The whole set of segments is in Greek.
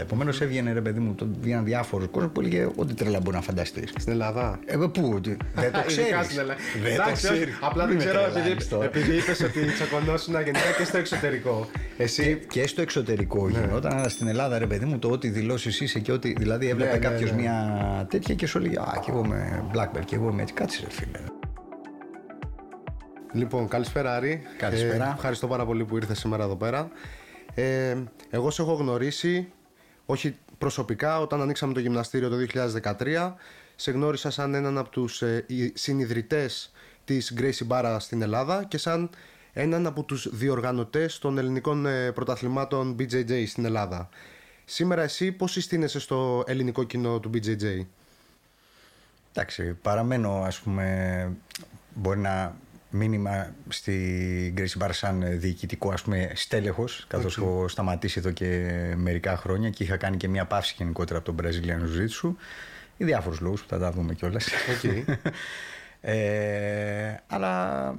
πάντα. Επομένως έβγαινε ρε παιδί μου, το βγαίναν διάφορους κόσμους που έλεγε ό,τι τρέλα μπορεί να φανταστείς. Στην Ελλάδα. Ε, πού, ότι- δεν το ξέρεις. Ειδικά στην Ελλάδα. Δεν το Εντάξει, όχι, ξέρεις. Απλά δεν Μην με ξέρω τρελάνεις επειδή, τώρα. επειδή είπες ότι τσακωνόσουν γενικά και στο εξωτερικό. Εσύ. Και στο εξωτερικό γινόταν, αλλά στην Ελλάδα ρε παιδί μου το ότι δηλώσεις είσαι και ότι. Δηλαδή έβλεπε Ναι, ναι, κάποιος ναι. μια τέτοια και σου έλεγε Α, και εγώ είμαι black belt, και εγώ είμαι έτσι. Κάτσε ρε φίλε. Λοιπόν, καλησπέρα Άρη. Καλησπέρα. Ε, ευχαριστώ πάρα πολύ που ήρθες σήμερα εδώ πέρα. Ε, εγώ σε έχω γνωρίσει, όχι προσωπικά, όταν ανοίξαμε το γυμναστήριο το 2013. Σε γνώρισα σαν έναν από τους ε, οι- συνειδητές της Gracie Barra στην Ελλάδα και σαν έναν από τους διοργανωτές των ελληνικών ε, πρωταθλημάτων BJJ στην Ελλάδα. Σήμερα εσύ πώς συστήνεσαι στο ελληνικό κοινό του BJJ. Εντάξει, παραμένω ας πούμε, μπορεί να μήνυμα στη Gracie Barra σαν διοικητικό ας πούμε στέλεχος καθώς έχω σταματήσει εδώ και μερικά χρόνια και είχα κάνει και μια παύση γενικότερα από τον Brazilian Jiu-Jitsu για διάφορους λόγους που θα τα δούμε κιόλας. Οκ. ε, αλλά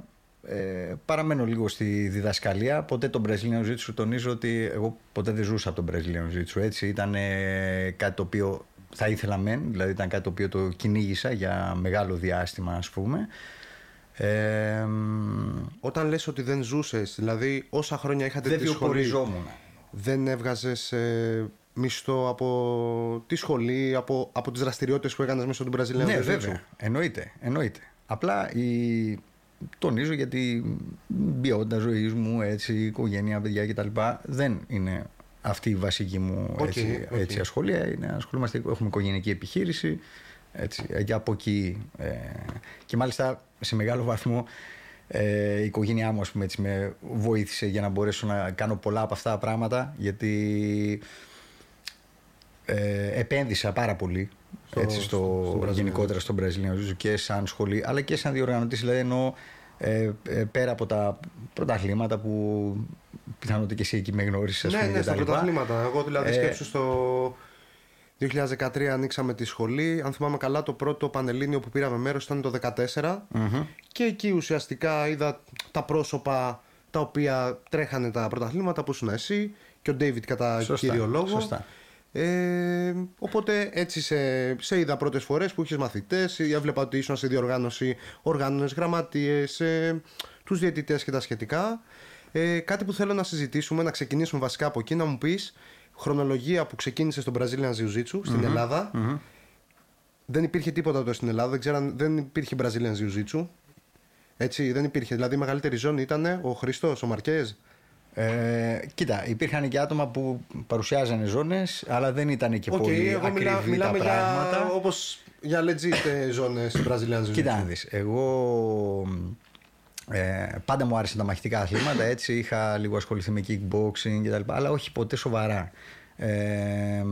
ε, παραμένω λίγο στη διδασκαλία. Ποτέ τον Brazilian Jiu-Jitsu τονίζω ότι εγώ ποτέ δεν ζούσα από τον Brazilian Jiu-Jitsu. Έτσι ήταν ε, κάτι το οποίο θα ήθελα μεν, δηλαδή ήταν κάτι το οποίο το κυνήγησα για μεγάλο διάστημα ας πούμε. Ε, Όταν λες ότι δεν ζούσες, δηλαδή όσα χρόνια είχατε δεν τη σχολή, βιοποριζόμουν. δεν έβγαζες ε, μισθό από τη σχολή, από, από τις δραστηριότητες που έκανες μέσω του Brazilian Ναι, Jiu-Jitsu; βέβαια. Εννοείται. εννοείται. Απλά η... τονίζω γιατί η ποιότητα ζωής μου, έτσι, η οικογένεια, παιδιά κτλ. δεν είναι αυτή η βασική μου Οκ, έτσι, οκ. έτσι ασχολία. Είναι, ασχολούμαστε, έχουμε οικογενειακή επιχείρηση. Έτσι, ε, και από εκεί. Ε, και μάλιστα σε μεγάλο βαθμό ε, η οικογένειά μου ας πούμε, έτσι, με βοήθησε για να μπορέσω να κάνω πολλά από αυτά τα πράγματα γιατί ε, επένδυσα πάρα πολύ Στο- έτσι, στο, στο Brazilian γενικότερα στον Brazilian Jiu-Jitsu και σαν σχολή αλλά και σαν διοργανωτής δηλαδή εννοώ ε, ε, πέρα από τα πρωταθλήματα που πιθανότητα και εσύ εκεί με γνώρισες ας Ναι, πούμε, ναι, και στα τα λοιπά. πρωταθλήματα. Εγώ δηλαδή Ε, σκέψου στο 2013 ανοίξαμε τη σχολή. Αν θυμάμαι καλά, το πρώτο πανελλήνιο που πήραμε μέρος ήταν το 2014. Και εκεί ουσιαστικά είδα τα πρόσωπα τα οποία τρέχανε τα πρωταθλήματα που ήσουν εσύ και ο Ντέιβιτ κατά Σωστά, κύριο λόγο. σωστά. Ε, οπότε έτσι σε, σε είδα πρώτες φορές που είχες μαθητές. Έβλεπα ότι ήσουν σε διοργάνωση, οργάνωνες γραμματείες, ε, τους διαιτητές και τα σχετικά. Ε, κάτι που θέλω να συζητήσουμε, να ξεκινήσουμε βασικά από εκεί, να μου πεις χρονολογία που ξεκίνησε στον Brazilian Jiu-Jitsu στην ελλαδα Δεν υπήρχε τίποτα τότε στην Ελλάδα, δεν, ξέραν, δεν υπήρχε Brazilian Jiu-Jitsu. Έτσι, δεν υπήρχε. Δηλαδή η μεγαλύτερη ζώνη ήταν ο Χρήστος, ο Μαρκές. Ε, κοίτα, υπήρχαν και άτομα που παρουσιάζανε ζώνες αλλά δεν ήταν και Οκ, πολύ εγώ ακριβή μιλά, τα μιλάμε για, πράγματα. όπως, για legit ε, ζώνες Brazilian Jiu-Jitsu. Κοίτα να δεις, εγώ ε, πάντα μου άρεσαν τα μαχητικά αθλήματα, έτσι είχα λίγο ασχοληθεί με kickboxing και τα λοιπά, αλλά όχι ποτέ σοβαρά. Ε,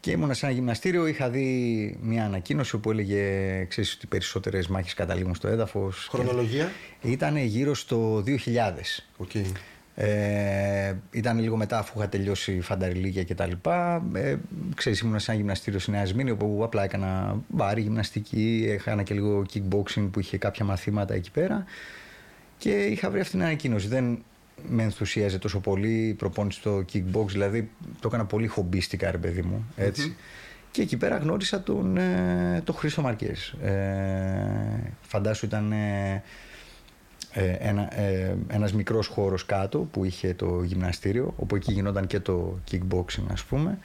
και ήμουνα σε ένα γυμναστήριο, είχα δει μια ανακοίνωση που έλεγε ξέρεις, ότι οι περισσότερες μάχες καταλήγουν στο έδαφος. Χρονολογία; Ήταν γύρω στο 2000. Οκ. Ε, ήταν λίγο μετά αφού είχα τελειώσει φανταριλίκια και τα λοιπά. Ε, ξέρεις, ήμουν σε ένα γυμναστήριο στη Νέα Σμύρνη όπου απλά έκανα βάρη, γυμναστική, έκανα και λίγο kickboxing που είχε κάποια μαθήματα εκεί πέρα και είχα βρει αυτή την ανακοίνωση. Δεν με ενθουσίαζε τόσο πολύ η προπόνηση στο kickbox, δηλαδή το έκανα πολύ χομπίστικα ρε παιδί μου, ετσι Και εκεί πέρα γνώρισα τον, ε, τον Χρήστο Μαρκές. Ε, φαντάσου ήταν ε, ε, ένα, ε, ένας μικρός χώρος κάτω που είχε το γυμναστήριο όπου εκεί γινόταν και το kickboxing ας πούμε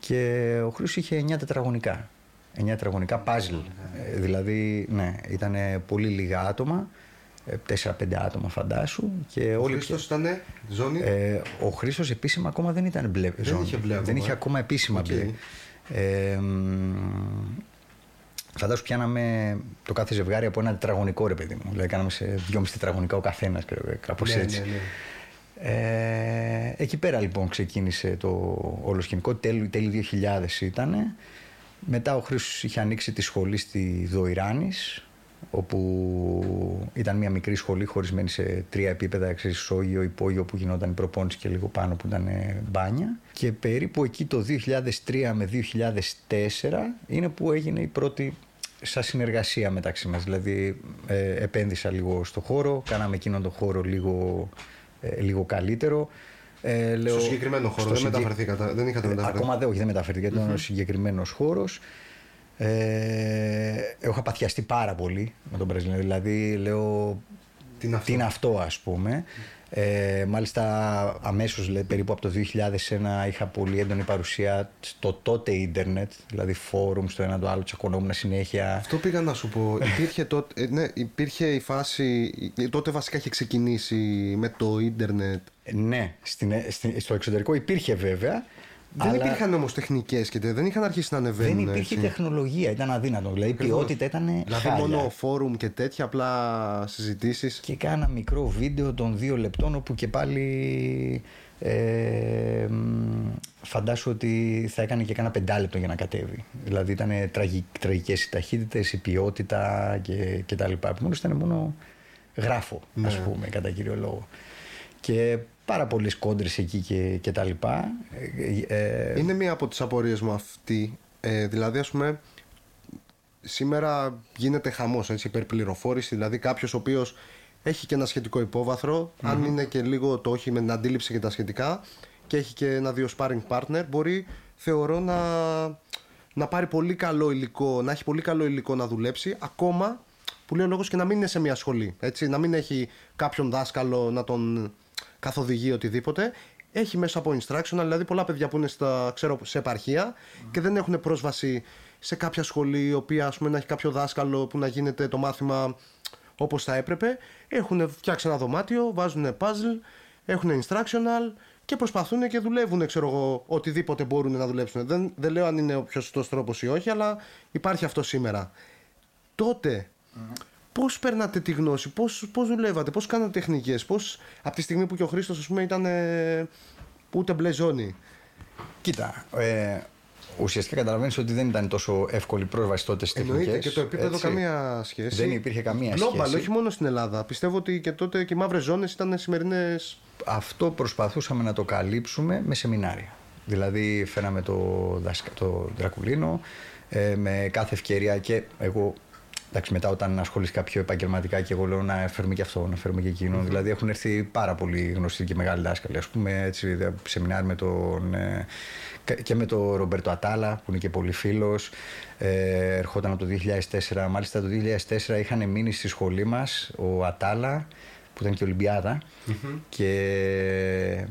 και ο Χρήστος είχε 9 τετραγωνικά 9 τετραγωνικά puzzle Ε, δηλαδή ναι ήταν πολύ λίγα άτομα 4-5 άτομα φαντάσου και Ο όλοι Χρήστος ήταν ζώνη; ε, ο Χρήστος επίσημα ακόμα δεν ήταν μπλε ζώνη. είχε μπλε ακόμα, Δεν είχε ε. ακόμα επίσημα Οκ. μπλε. Ε, μ, φαντάσου πιάναμε το κάθε ζευγάρι από ένα τετραγωνικό ρε παιδί μου. Δηλαδή κάναμε σε δυόμιση τετραγωνικά ο καθένας, κάπως Ναι, έτσι. ναι, ναι. Ε, εκεί πέρα λοιπόν ξεκίνησε το όλο σκηνικό. Τέλη, τέλη 2000 ήταν. Μετά ο Χρήστος είχε ανοίξει τη σχολή στη Δοϊράνης όπου ήταν μια μικρή σχολή χωρισμένη σε τρία επίπεδα, ξέρεις, σόγιο, υπόγειο που γινόταν η προπόνηση και λίγο πάνω που ήταν ε, μπάνια. Και περίπου εκεί το 2003 με 2004 είναι που έγινε η πρώτη σαν συνεργασία μεταξύ μας. Δηλαδή ε, επένδυσα λίγο στο χώρο, κάναμε εκείνον τον χώρο λίγο, ε, λίγο καλύτερο. Ε, λέω, στο συγκεκριμένο χώρο, δεν συγκε... μεταφερθήκατε. Δεν είχατε μεταφερθεί. Ακόμα δεν, όχι, δεν μεταφερθήκα, ήταν mm-hmm. ο συγκεκριμένος χώρος. Ε, έχω παθιαστεί πάρα πολύ με τον Βραζιλιάνο. Δηλαδή, λέω. Τι είναι αυτό, τι είναι αυτό ας πούμε. Ε, μάλιστα αμέσως περίπου από το 2001 είχα πολύ έντονη παρουσία στο τότε ίντερνετ, δηλαδή φόρουμ στο ένα το άλλο, τσακωνόμουν συνέχεια. Αυτό πήγα να σου πω. Υπήρχε, τότε, ε, ναι, υπήρχε η φάση, τότε βασικά είχε ξεκινήσει με το ίντερνετ. Ναι, στην, στην, στο εξωτερικό υπήρχε βέβαια. Δεν αλλά... υπήρχαν όμως τεχνικές και δεν είχαν αρχίσει να ανεβαίνουν. Δεν υπήρχε έτσι. τεχνολογία, ήταν αδύνατο. Δηλαδή η ποιότητα ήταν. Δηλαδή χάλια. μόνο φόρουμ και τέτοια απλά συζητήσεις. Και κάνα μικρό βίντεο των δύο λεπτών όπου και πάλι. Ε, φαντάσου ότι θα έκανε και κάνα πεντάλεπτο για να κατέβει. Δηλαδή ήταν τραγικές οι ταχύτητες, η ποιότητα και, και τα λοιπά. Επομένως ήταν μόνο γράφω, ναι. ας πούμε, κατά κύριο λόγο. Και πάρα πολλές κόντρες εκεί και, και τα λοιπά. Ε, ε, Είναι μία από τις απορίες μου αυτή. Ε, δηλαδή, ας πούμε, σήμερα γίνεται χαμός, έτσι, υπερπληροφόρηση. Δηλαδή, κάποιος ο οποίος έχει και ένα σχετικό αν είναι και λίγο το όχι με την αντίληψη και τα σχετικά, και έχει και ένα-δύο sparring partner, μπορεί, θεωρώ, να, να πάρει πολύ καλό υλικό, να έχει πολύ καλό υλικό να δουλέψει, ακόμα που λέει ο λόγος και να μην είναι σε μια σχολή. Έτσι, να μην έχει κάποιον δάσκαλο να τον καθοδηγεί οτιδήποτε. Έχει μέσα από instructional, δηλαδή πολλά παιδιά που είναι στα, ξέρω, σε επαρχία και δεν έχουν πρόσβαση σε κάποια σχολή η οποία ας πούμε, να έχει κάποιο δάσκαλο που να γίνεται το μάθημα όπως θα έπρεπε. Έχουν φτιάξει ένα δωμάτιο, βάζουν puzzle, έχουν instructional και προσπαθούν και δουλεύουν, ξέρω εγώ, οτιδήποτε μπορούν να δουλέψουν. Δεν, δεν λέω αν είναι ο πιο σωστός τρόπος ή όχι, αλλά υπάρχει αυτό σήμερα. Τότε, Πώς παίρνατε τη γνώση, πώς πώς δουλεύατε, πώς κάνατε τεχνικές, πώς από τη στιγμή που και ο Χρήστος, ας πούμε, ήταν ε, ούτε μπλε ζώνη. Κοίτα, ε, ουσιαστικά καταλαβαίνεις ότι δεν ήταν τόσο εύκολη πρόσβαση τότε στις τεχνικές. και το επίπεδο έτσι. καμία σχέση. Δεν υπήρχε καμία Global, σχέση. όχι μόνο στην Ελλάδα. Πιστεύω ότι και τότε και οι μαύρες ζώνες ήταν σημερινές. Αυτό προσπαθούσαμε να το καλύψουμε με σεμινάρια. Δηλαδή, φέραμε το, το Δρακουλίνο ε, με κάθε ευκαιρία και εγώ Εντάξει, μετά όταν ασχολείσαι πιο επαγγελματικά και εγώ λέω να φέρουμε και αυτό, να φέρουμε και εκείνο. Mm-hmm. Δηλαδή έχουν έρθει πάρα πολύ γνωστοί και μεγάλοι δάσκαλοι. Α πούμε, έτσι, σεμινάρι με τον, ε, και με τον Ρομπέρτο Ατάλα, που είναι και πολύ φίλος. Ε, ερχόταν από το 2004. Μάλιστα το 2004 είχαν μείνει στη σχολή μας ο Ατάλα, που ήταν και Ολυμπιάδα. Mm-hmm. Και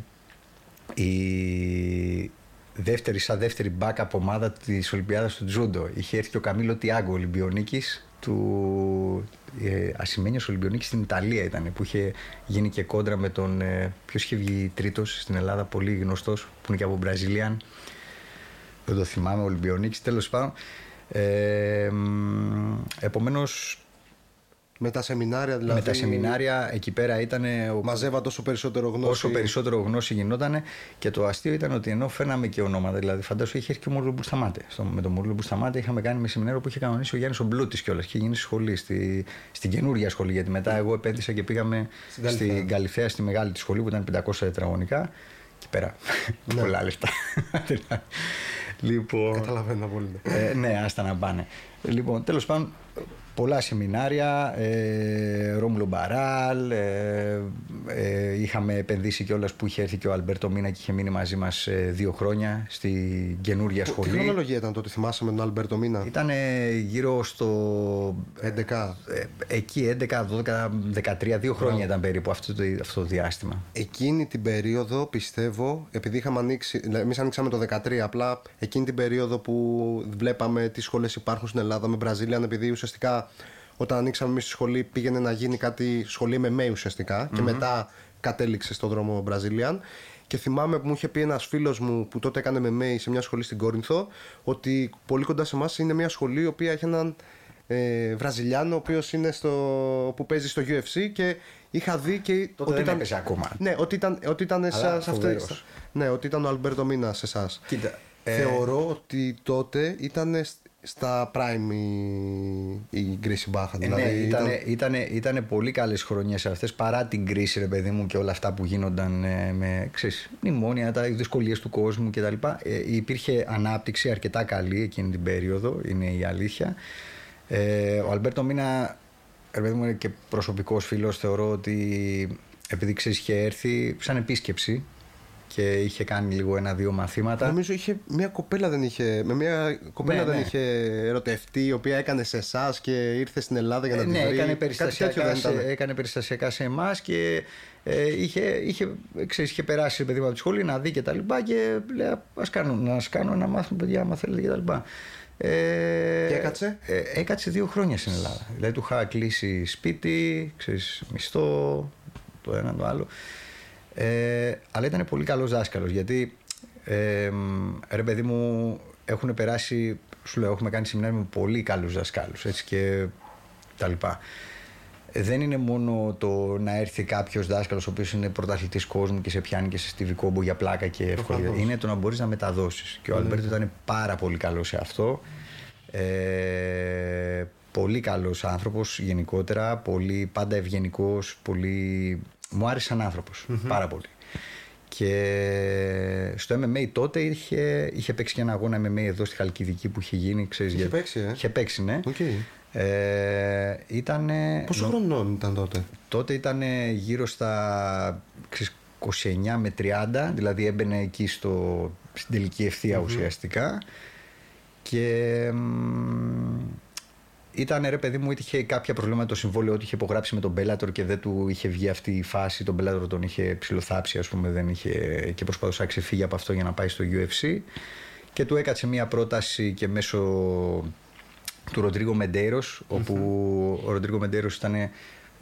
η δεύτερη, σαν δεύτερη μπακ από ομάδα της Ολυμπιάδας του Τζούντο. Είχε έρθει και ο Καμίλο Τιάγκο, Ολυμπιονίκης, του ε, Ασημένιος Ολυμπιονίκης στην Ιταλία ήταν που είχε γίνει και κόντρα με τον ε, ποιος είχε βγει τρίτος στην Ελλάδα πολύ γνωστός που είναι και από Μπραζιλιάν. Δεν το θυμάμαι ο Ολυμπιονίκης τέλος πάντων. Ε, επομένως με τα σεμινάρια δηλαδή. Με τα σεμινάρια εκεί πέρα ήταν. Μαζεύα τόσο περισσότερο γνώση. Όσο περισσότερο γνώση γινόταν. Και το αστείο ήταν ότι ενώ φαίναμε και ονόματα, δηλαδή φαντάσου είχε έρθει και ο Μούρλο Μπουσταμάτε. με τον Μούρλο Μπουσταμάτε είχαμε κάνει με σεμινάριο που είχε κανονίσει ο Γιάννης ο Μπλούτης κιόλας. Είχε γίνει σχολή, στη, στην καινούργια σχολή. Γιατί μετά εγώ επένδυσα και πήγαμε στην, στην Καλυθέα, στη μεγάλη της σχολή που ήταν 500 τετραγωνικά. Και πέρα. Ναι. Πολλά λεφτά. λοιπόν, Καταλαβαίνω πολύ. Ε, ναι, άστα να πάνε. Λοιπόν, τέλος πάντων, πολλά σεμινάρια, ε, Ρόμουλο Μπαράλ, ε, ε, είχαμε επενδύσει κιόλας που είχε έρθει και ο Αλμπέρτο Μίνα και είχε μείνει μαζί μας ε, δύο χρόνια στη καινούργια σχολή. Τι χρονολογία ήταν τότε, θυμάσαι με τον Αλμπέρτο Μίνα; Ήταν γύρω στο. 11. εκεί 11, 12, 13, δύο χρόνια ήταν περίπου αυτό το, αυτό το διάστημα. Εκείνη την περίοδο πιστεύω, επειδή είχαμε ανοίξει. Εμείς ανοίξαμε το 13, απλά εκείνη την περίοδο που βλέπαμε τι σχολές υπάρχουν στην Ελλάδα με Βραζίλια, επειδή ουσιαστικά όταν ανοίξαμε εμείς τη σχολή πήγαινε να γίνει κάτι σχολή με ουσιαστικά και μετά κατέληξε στον δρόμο Μπραζίλιαν. Και θυμάμαι που μου είχε πει ένας φίλος μου που τότε έκανε με ΜΕΙ σε μια σχολή στην Κόρινθο ότι πολύ κοντά σε εμάς είναι μια σχολή η οποία έχει έναν ε, Βραζιλιάνο ο οποίος που παίζει στο UFC και είχα δει και. Τότε ότι δεν ήταν, έπαιζε ακόμα. Ναι, ότι ήταν, ότι ήταν σε αυτή. Ναι, ότι ήταν ο Αλμπέρτο Μίνας σε εσάς. Ε... Θεωρώ ότι τότε ήταν στα prime η, η κρίση μπάχα. Δηλαδή ναι, ήταν, ήταν... Ήτανε, πολύ καλές χρονιές αυτές παρά την κρίση ρε παιδί μου και όλα αυτά που γίνονταν ε, με ξέρεις, μνημόνια, τα δυσκολίες του κόσμου κτλ. Ε, υπήρχε ανάπτυξη αρκετά καλή εκείνη την περίοδο, είναι η αλήθεια. Ε, ο Αλμπέρτο Μίνα, ρε παιδί μου είναι και προσωπικός φίλος, θεωρώ ότι επειδή ξέρεις είχε έρθει σαν επίσκεψη και είχε κάνει λίγο ένα-δύο μαθήματα. Νομίζω είχε μια κοπέλα δεν είχε. Με μια κοπέλα Ναι, δεν ναι. είχε ερωτευτεί, η οποία έκανε σε εσάς και ήρθε στην Ελλάδα για να Ε, την ναι, βρει. έκανε Κάτι περιστασιακά, τέτοιο δεν σε, ήταν. έκανε περιστασιακά σε εμάς και ε, είχε, είχε, ξέρεις, είχε περάσει παιδί μου από τη σχολή να δει και τα λοιπά και λέει ας κάνω, να σας κάνω ένα μάθημα παιδιά άμα θέλετε και τα λοιπά. Ε, Και έκατσε; Ε, έκατσε δύο χρόνια στην Ελλάδα. Δηλαδή του είχα κλείσει σπίτι, ξέρεις, μισθό, το ένα το άλλο. Ε, αλλά ήταν πολύ καλός δάσκαλος γιατί ε, μ, ρε παιδί μου έχουν περάσει, σου λέω έχουμε κάνει σεμινάρια με πολύ καλούς δασκάλους έτσι και τα λοιπά. Ε, Δεν είναι μόνο το να έρθει κάποιος δάσκαλος ο οποίος είναι πρωταθλητής κόσμου και σε πιάνει και σε στίβει κόμπο για πλάκα και εύκολα. Προφανώς. Είναι το να μπορείς να μεταδώσεις. Και ο Αλμπέρτο ήταν πάρα πολύ καλός σε αυτό. Ε, πολύ καλός άνθρωπος γενικότερα, πολύ, πάντα ευγενικός, πολύ... Μου άρεσε σαν ανθρωπος πάρα πολύ. Και στο MMA τότε είχε, είχε παίξει και ένα αγώνα MMA εδώ στη Χαλκιδική που είχε γίνει, ξέρεις, Είχε για- παίξει, ε; Είχε παίξει, ναι. Οκ. Ε, ήτανε, Πόσο χρονών ήταν τότε; τότε ήταν γύρω στα ξέρεις, 29 με 30, δηλαδή έμπαινε εκεί στο, στην τελική ευθεία ουσιαστικά. Και μ, ήταν ρε παιδί μου, είχε κάποια προβλήματα το συμβόλαιο ότι είχε υπογράψει με τον Bellator και δεν του είχε βγει αυτή η φάση. Τον Bellator τον είχε ψιλοθάψει, ας πούμε, δεν είχε, και προσπαθούσε να ξεφύγει από αυτό για να πάει στο UFC. Και του έκατσε μία πρόταση και μέσω του Ροντρίγκο Μεντέρος, όπου ο Ροντρίγκο Μεντέρος ήταν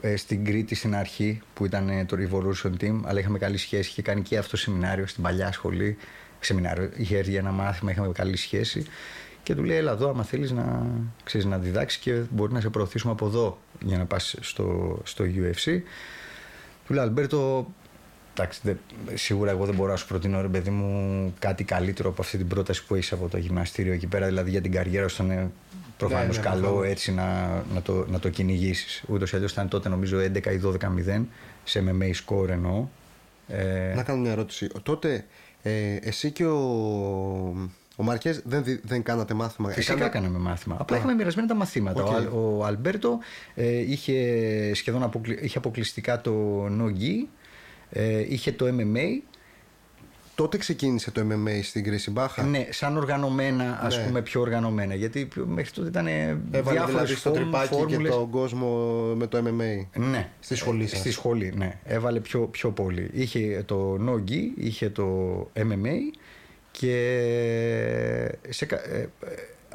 ε, στην Κρήτη στην αρχή που ήταν ε, το Revolution Team, αλλά είχαμε καλή σχέση. Είχε κάνει και αυτό σεμινάριο στην παλιά σχολή. Σεμινάριο, είχε έρθει για ένα μάθημα, είχαμε καλή σχέση. Και του λέει: Έλα εδώ, άμα θέλεις να, ξέρεις, να διδάξεις και μπορεί να σε προωθήσουμε από εδώ για να πας στο, στο UFC. Του λέει: Αλμπέρτο, εντάξει, δεν- σίγουρα εγώ δεν μπορώ να σου προτείνω ρε παιδί μου κάτι καλύτερο από αυτή την πρόταση που έχεις από το γυμναστήριο εκεί πέρα. Δηλαδή για την καριέρα σου ήταν προφανώς Ναι, ναι, καλό προφανώς. έτσι να, να το, να το κυνηγήσεις. Ούτως ή αλλιώς ήταν τότε νομίζω 11 ή 12-0 σε MMA score εννοώ. Ε, Να κάνω μια ερώτηση. Τότε ε, εσύ και ο, ο Μαρκές δεν, δι- δεν κάνατε μάθημα. Φυσικά Έκανα- κάναμε μάθημα. Απλά είχαμε μοιρασμένα τα μαθήματα. Οκ. Ο, Αλ- ο Αλμπέρτο ε, είχε σχεδόν αποκλει... είχε αποκλειστικά το no gi, ε, είχε το MMA. Τότε ξεκίνησε το MMA στην Κρίση Μπάχα. Ναι, σαν οργανωμένα, ας Ναι. πούμε πιο οργανωμένα. Γιατί πιο- μέχρι τότε ήταν Έβαλε διάφορες δηλαδή στο φόρμ- τρυπάκι και φόρμουλες. τον κόσμο με το MMA. Ναι. Στη σχολή Ε, σας. Στη σχολή, ναι. Έβαλε πιο, πιο πολύ. Είχε το no gi, είχε το MMA και σε, κα- ε, ε,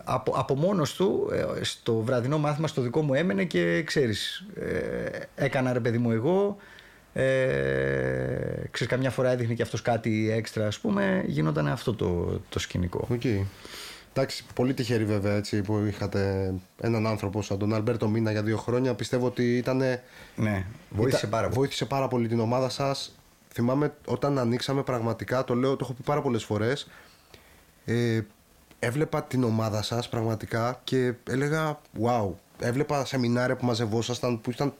από, από μόνος του ε, στο βραδινό μάθημα στο δικό μου έμενε και ξέρεις ε, έκανα ρε παιδί μου εγώ ε, ξέρεις καμιά φορά έδειχνε και αυτός κάτι έξτρα ας πούμε γινόταν αυτό το, το σκηνικό Οκ. Εντάξει, πολύ τυχεροί βέβαια έτσι, που είχατε έναν άνθρωπο σαν τον Αλμπέρτο Μίνα για δύο χρόνια. Πιστεύω ότι ήταν. ναι βοήθησε ήταν- πάρα πολύ Βοήθησε πάρα πολύ την ομάδα σας. Θυμάμαι όταν ανοίξαμε πραγματικά, το λέω, το έχω πει πάρα πολλές φορές. Ε, έβλεπα την ομάδα σας πραγματικά και έλεγα Wow. Έβλεπα σεμινάρια που μαζευόσασταν που ήταν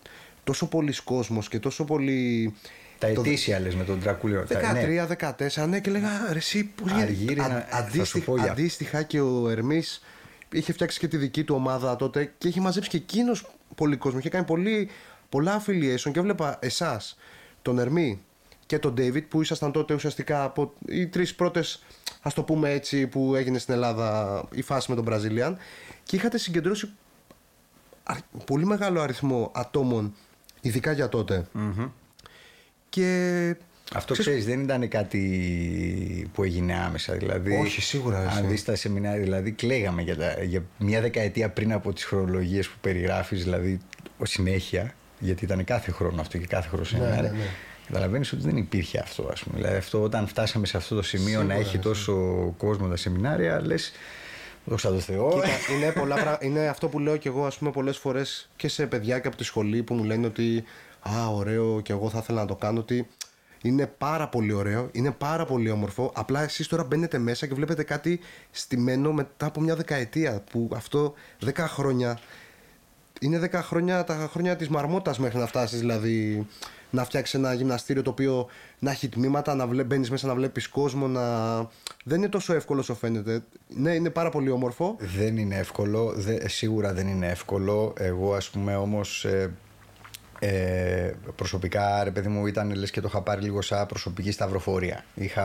τόσο πολλοί κόσμος και τόσο πολύ. τα το- ετήσια λες με τον Τρακούλιο 13-14, ναι, και λέγα ρε, εσύ πώς γίνεται». Αργύρι Α- να- θα σου αντίστοιχα, πω για- αντίστοιχα και ο Ερμής είχε φτιάξει και τη δική του ομάδα τότε και είχε μαζέψει και εκείνος πολύ κόσμο. Είχε κάνει πολύ, πολλά affiliation και έβλεπα εσάς, τον Ερμή και τον David που ήσασταν τότε ουσιαστικά από οι τρεις πρώτες, ας το πούμε έτσι, που έγινε στην Ελλάδα η φάση με τον Brazilian και είχατε συγκεντρώσει αρ- πολύ μεγάλο αριθμό ατόμων, ειδικά για τότε. Και Αυτό ξέρεις, δεν ήταν κάτι που έγινε άμεσα. Δηλαδή, Όχι, σίγουρα, εσύ. Αν δεις τα σεμινάρια, δηλαδή κλαίγαμε για, τα, για μια δεκαετία πριν από τις χρονολογίες που περιγράφεις, δηλαδή ο συνέχεια, γιατί ήταν κάθε χρόνο αυτό και κάθε χρόνο σεμινάρια. ναι, ναι. Καταλαβαίνεις ότι δεν υπήρχε αυτό, ας πούμε. Δηλαδή, αυτό, όταν φτάσαμε σε αυτό το σημείο να Σίγουρα, έχει τόσο κόσμο τα σεμινάρια, λες, δόξα τω Θεώ. Κοίτα, είναι, πολλά, πρα- είναι αυτό που λέω και εγώ ας πούμε πολλές φορές και σε παιδιά και από τη σχολή που μου λένε ότι α ωραίο και εγώ θα ήθελα να το κάνω ότι είναι πάρα πολύ ωραίο, είναι πάρα πολύ όμορφο απλά εσείς τώρα μπαίνετε μέσα και βλέπετε κάτι στημένο μετά από μια δεκαετία που αυτό 10 χρόνια είναι 10 χρόνια τα χρόνια της μαρμότας μέχρι να φτάσεις δηλαδή να φτιάξει ένα γυμναστήριο το οποίο να έχει τμήματα, να βλέ, μπαίνεις μέσα να βλέπεις κόσμο, να... δεν είναι τόσο εύκολο όσο φαίνεται. Ναι, είναι πάρα πολύ όμορφο. Δεν είναι εύκολο, δε- σίγουρα δεν είναι εύκολο. Εγώ ας πούμε όμως ε, Ε, προσωπικά, ρε παιδί μου, ήταν λες και το είχα πάρει λίγο σαν προσωπική σταυροφορία. Είχα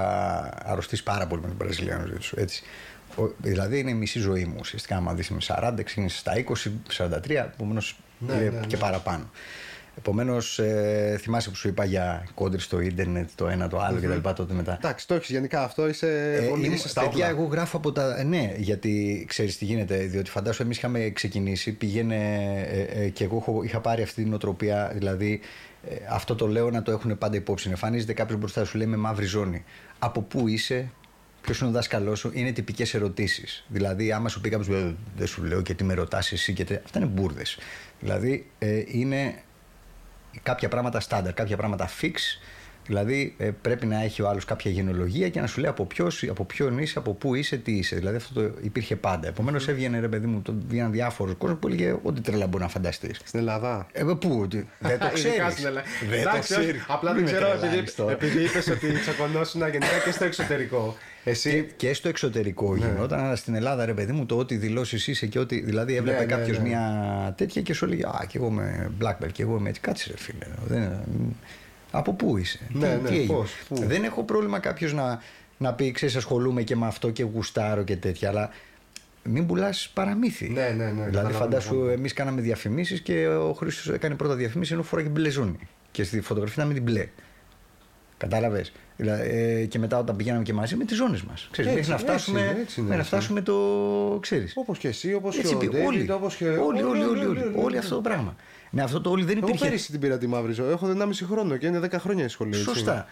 αρρωστήσει πάρα πολύ με τον Βραζιλιάνο Ζήτσου. Έτσι. Ο, δηλαδή είναι η μισή ζωή μου ουσιαστικά. Άμα δεις με 40, ξεκίνησε στα 20, 43, επομένως Ναι, είναι ναι, ναι. και παραπάνω. Επομένως, ε, θυμάσαι που σου είπα για κόντρε στο ίντερνετ, το ένα το άλλο κτλ. Τότε μετά. Εντάξει, το έχεις γενικά αυτό, είσαι Ε, πολύ είμαι- είσαι στα παιδιά, όπλα. εγώ γράφω από τα. ε, Ναι, γιατί ξέρεις τι γίνεται. Διότι φαντάσου, εμείς είχαμε ξεκινήσει, πήγαινε. Ε, ε, και εγώ έχω- είχα πάρει αυτή την οτροπία. Δηλαδή, ε, αυτό το λέω να το έχουν πάντα υπόψη. Εμφανίζεται κάποιος μπροστά σου, λέει με μαύρη ζώνη. Από πού είσαι, ποιος είναι ο δάσκαλός σου, είναι τυπικές ερωτήσεις. Δηλαδή, άμα σου πει κάποιος, «Ε, δεν σου λέω και τι με ρωτάς εσύ και τε... Αυτά είναι μπουρδες. Δηλαδή, ε, είναι κάποια πράγματα στάνταρ, κάποια πράγματα fix. Δηλαδή ε, πρέπει να έχει ο άλλος κάποια γενολογία και να σου λέει από, ποιος, από ποιον είσαι, από πού είσαι, τι είσαι. Δηλαδή αυτό το υπήρχε πάντα. Επομένως έβγαινε ρε παιδί μου, το, βγαίναν διάφορους κόσμο που έλεγε ό,τι τρελά μπορεί να φανταστείς. Στην Ελλάδα. Ε, πού, τι- δεν το ξέρεις. Ειδικά στην Ελλάδα. Δεν το Εντάξει, όχι, ξέρεις. Απλά δεν ξέρω, επειδή, επειδή είπες ότι τσακωνόσουν γενικά και στο εξωτερικό. Και, Εσύ. και στο εξωτερικό γινόταν, αλλά στην Ελλάδα ρε παιδί μου το ότι δηλώσεις είσαι και ότι. Δηλαδή έβλεπε Ναι, ναι, κάποιος ναι. μια τέτοια και σου έλεγε Α, και εγώ είμαι black belt και εγώ είμαι έτσι. Κάτσε ρε φίλε. Δεν, από πού είσαι, Ναι, τι, ναι, τι έγινε; πώς, πού; Δεν έχω πρόβλημα κάποιος να, να πει, ξέρεις, ασχολούμαι και με αυτό και γουστάρω και τέτοια, αλλά μην πουλάς παραμύθι. Ναι, ναι, ναι, Δηλαδή, καταλαβαίνω, φαντάσου, καταλαβαίνω. εμείς κάναμε διαφημίσεις και ο Χρήστος έκανε πρώτα διαφημίσει ενώ φοράγε μπλε ζώνη. Και στη φωτογραφία ήταν με την μπλε. Κατάλαβες; Ε, και μετά όταν πηγαίναμε και μαζί με τις ζώνες μας. Έτσι, Μέχρι να έτσι φτάσουμε, είναι, έτσι είναι, μέχρι να έτσι είναι. φτάσουμε το. ξέρεις. Όπως και εσύ, όπως και Έτσι ο πει, Ντέιβιντ, όλοι, όπως και. όλοι, όλοι, όλοι, όλοι, όλοι αυτό το πράγμα. Ναι, αυτό το όλοι δεν Εγώ υπήρχε. πέρυσι την πήρα τη μαύρη ζωή. Έχω 1,5 χρόνο και είναι 10 χρόνια η σχολή. έτσι. Σωστά.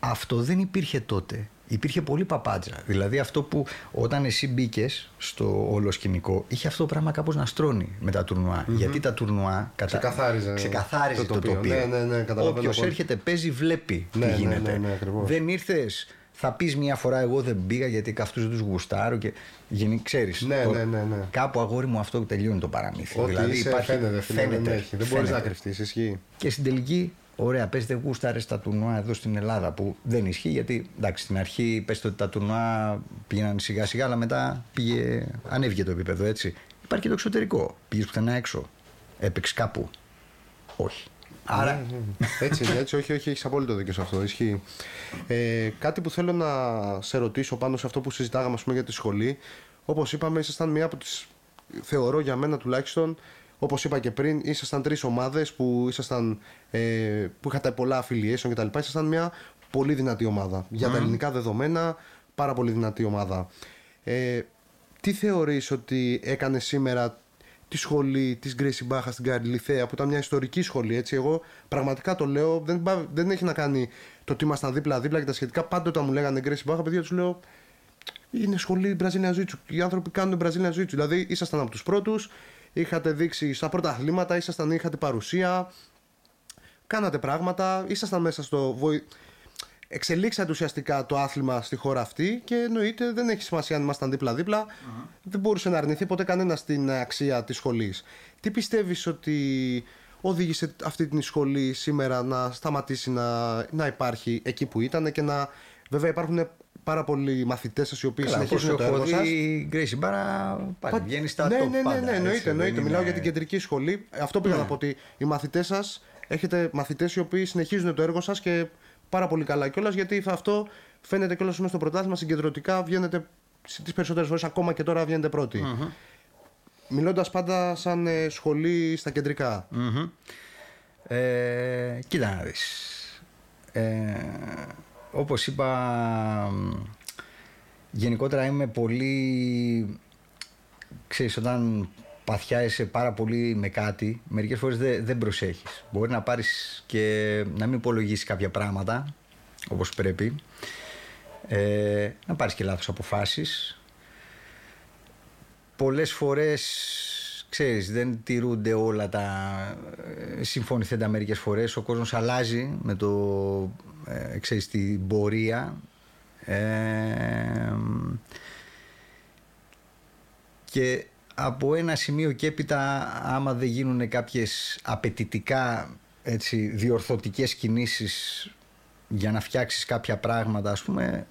Αυτό δεν υπήρχε τότε. Υπήρχε πολύ παπάντζα. Δηλαδή αυτό που όταν εσύ μπήκες στο όλο σκηνικό, είχε αυτό το πράγμα κάπως να στρώνει με τα τουρνουά. Γιατί τα τουρνουά κατα... Ξεκαθάριζε ξεκαθάριζε το το τοπίο. τοπίο. Ναι, ναι, ναι, καταλαβαίνω Όποιος πολύ. έρχεται, παίζει, βλέπει Ναι, τι ναι, γίνεται. ναι, ναι, ακριβώς. δεν ήρθες, θα πεις μια φορά εγώ δεν πήγα γιατί αυτούς δεν τους γουστάρω και γίνει, ξέρεις, Ναι, το- ναι, ναι, ναι. Κάπου αγόρι μου αυτό τελειώνει το παραμύθι. Ότι δηλαδή είσαι, υπάρχει, φαίνεται, φίλε, δεν φαίνεται, έχει. Δεν μπορείς να φαίνεται. κρυφτείς, ισχύει. Και στην τελική, ωραία, πες δεν γούσταρε τα τουρνουά εδώ στην Ελλάδα που δεν ισχύει γιατί εντάξει, στην αρχή πες ότι τα τουρνουά πήγαιναν σιγά σιγά, αλλά μετά πήγε, ανέβηκε το επίπεδο έτσι. Υπάρχει και το εξωτερικό. Πήγες πουθενά έξω. Έπαιξε κάπου. Όχι. Άρα. Έτσι είναι, έτσι, όχι, όχι, έχεις απόλυτο δίκιο σε αυτό. Ισχύει. Ε, κάτι που θέλω να σε ρωτήσω πάνω σε αυτό που συζητάγαμε ας πούμε, για τη σχολή. Όπως είπαμε, ήσασταν μία από τις. Θεωρώ για μένα τουλάχιστον, όπως είπα και πριν, ήσασταν τρεις ομάδες που, ήσασταν, ε, που είχατε πολλά affiliation κτλ. Ήσασταν μια πολύ δυνατή ομάδα. Για τα ελληνικά δεδομένα, πάρα πολύ δυνατή ομάδα. Ε, τι θεωρείς ότι έκανε σήμερα τη σχολή της Γκρέση Μπάχας στην Καριλιθέα, που ήταν μια ιστορική σχολή. Έτσι; Εγώ πραγματικά το λέω, δεν, πα- δεν έχει να κάνει το ότι ήμασταν δίπλα-δίπλα και τα σχετικά. Πάντοτε όταν μου λέγανε Γκρέση Μπάχα, παιδιά τους λέω είναι σχολή Brazilian Jiu-Jitsu. Οι άνθρωποι κάνουν Brazilian Jiu-Jitsu. Δηλαδή ήσασταν από τους πρώτους, είχατε δείξει στα πρώτα αθλήματα, ήσασταν, είχατε παρουσία, κάνατε πράγματα, ήσασταν μέσα στο. βοη- Εξελίξατε ουσιαστικά το άθλημα στη χώρα αυτή και εννοείται δεν έχει σημασία αν ήμασταν δίπλα-δίπλα. Δεν μπορούσε να αρνηθεί ποτέ κανένα την αξία της σχολής. Τι πιστεύεις ότι οδήγησε αυτή την σχολή σήμερα να σταματήσει να, να υπάρχει εκεί που ήταν και να. Βέβαια υπάρχουν πάρα πολλοί μαθητές σα οι οποίοι Καλά, όπως συνεχίζουν το έχω έργο σας. δει, η Gracie Μπάρα πάλι Πα- βγαίνει στα ναι, top ναι, ναι, πάντα, ναι, έτσι, εννοείται, δεν εννοείται. είναι- Μιλάω για την κεντρική σχολή. Αυτό πήγα Ναι. να πω ότι οι μαθητές σας έχετε μαθητές οι οποίοι συνεχίζουν το έργο σας και πάρα πολύ καλά κιόλας γιατί αυτό φαίνεται κιόλας μέσα στο πρωτάθλημα συγκεντρωτικά βγαίνετε τις περισσότερες φορές ακόμα και τώρα βγαίνετε πρώτοι. Μιλώντας πάντα σαν ε, σχολή στα κεντρικά. Μμμ. Ε, κοίτα να δεις. Ε, όπως είπα, μ, γενικότερα είμαι πολύ... Ξέρεις, όταν παθιάζεσαι πάρα πολύ με κάτι, μερικές φορές δεν, δεν προσέχεις. Μπορεί να πάρεις και να μην υπολογίσεις κάποια πράγματα, όπως πρέπει. Ε, να πάρεις και λάθος αποφάσεις πολλές φορές ξέρεις δεν τηρούνται όλα τα ε, συμφωνηθέντα μερικές φορές ο κόσμος αλλάζει με το ε, ξέρεις την πορεία ε, και από ένα σημείο και έπειτα άμα δεν γίνουν κάποιες απαιτητικά έτσι, διορθωτικές κινήσεις για να φτιάξεις κάποια πράγματα ας πούμε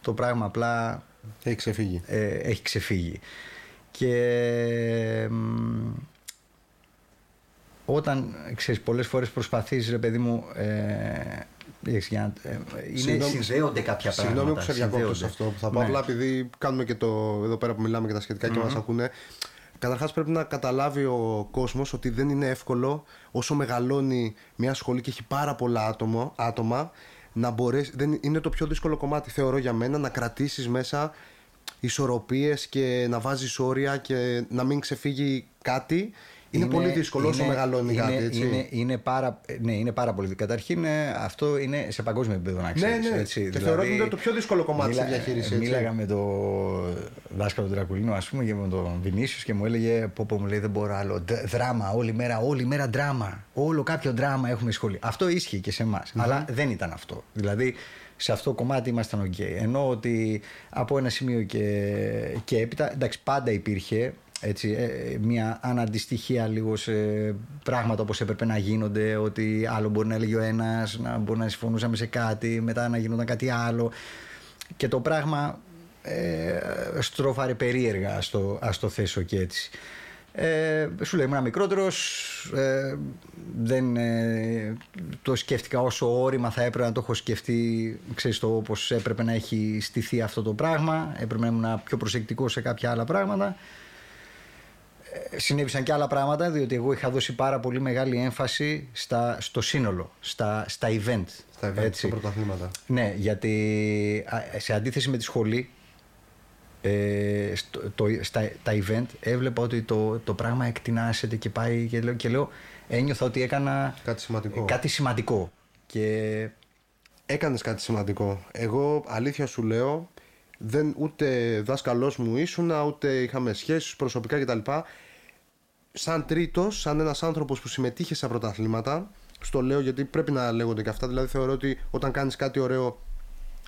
το πράγμα απλά Έχει ξεφύγει. ε, έχει ξεφύγει. Και μ, όταν ξέρεις πολλές φορές προσπαθείς ρε παιδί μου ε, για, ε, είναι, συγγνώμη, συνδέονται κάποια πράγματα. Συγγνώμη που σε διακόπτω σε αυτό. Θα πω ναι. απλά επειδή κάνουμε και το εδώ πέρα που μιλάμε και τα σχετικά mm-hmm. και μας ακούνε. Καταρχάς πρέπει να καταλάβει ο κόσμος ότι δεν είναι εύκολο όσο μεγαλώνει μια σχολή και έχει πάρα πολλά άτομα, άτομα να μπορέσει. Δεν είναι το πιο δύσκολο κομμάτι, θεωρώ για μένα, να κρατήσεις μέσα ισορροπίες και να βάζεις όρια και να μην ξεφύγει κάτι είναι, πολύ δύσκολο όσο μεγαλώνει είναι, κάτι, έτσι. Είναι, είναι, πάρα, ναι, είναι πάρα πολύ δύσκολο. Καταρχήν ε, αυτό είναι σε παγκόσμιο επίπεδο να ξέρεις. Ναι, ναι. Έτσι. Και δηλαδή, θεωρώ ότι είναι το πιο δύσκολο κομμάτι μίλα, στη διαχείριση. Μίλαγα με τον δάσκαλο του Τρακουλίνου, ας πούμε, και με τον Βινίσιος και μου έλεγε: Πω, πω μου λέει, δεν μπορώ άλλο. Δράμα, όλη μέρα, όλη μέρα δράμα. Όλο κάποιο δράμα έχουμε σχολή. Αυτό ίσχυε και σε εμάς. Αλλά δεν ήταν αυτό. Δηλαδή, σε αυτό το κομμάτι ήμασταν OK. Ενώ ότι από ένα σημείο και, και έπειτα, εντάξει, πάντα υπήρχε έτσι, ε, μια αναντιστοιχία λίγο σε πράγματα όπως έπρεπε να γίνονται ότι άλλο μπορεί να έλεγε ο ένας να μπορεί να συμφωνούσαμε σε κάτι μετά να γινόταν κάτι άλλο και το πράγμα ε, στρόφαρε περίεργα ας το, ας το θέσω και έτσι ε, σου λέει ήμουν μικρότερος ε, δεν ε, το σκέφτηκα όσο όρημα θα έπρεπε να το έχω σκεφτεί ξέρεις το όπως έπρεπε να έχει στηθεί αυτό το πράγμα έπρεπε να ήμουν πιο προσεκτικός σε κάποια άλλα πράγματα συνέβησαν και άλλα πράγματα διότι εγώ είχα δώσει πάρα πολύ μεγάλη έμφαση στα, στο σύνολο, στα, στα event. Στα event, στα πρωταθλήματα. Ναι, γιατί σε αντίθεση με τη σχολή, ε, στο, το, στα, τα event έβλεπα ότι το, το πράγμα εκτινάσεται και πάει και λέω, και λέω ένιωθα ότι έκανα κάτι σημαντικό. Κάτι σημαντικό. Και... Έκανες κάτι σημαντικό. Εγώ αλήθεια σου λέω δεν, ούτε δάσκαλός μου ήσουν, ούτε είχαμε σχέσεις προσωπικά κτλ. Σαν τρίτος, σαν ένας άνθρωπος που συμμετείχε σε πρωταθλήματα, στο λέω γιατί πρέπει να λέγονται και αυτά. Δηλαδή, θεωρώ ότι όταν κάνεις κάτι ωραίο,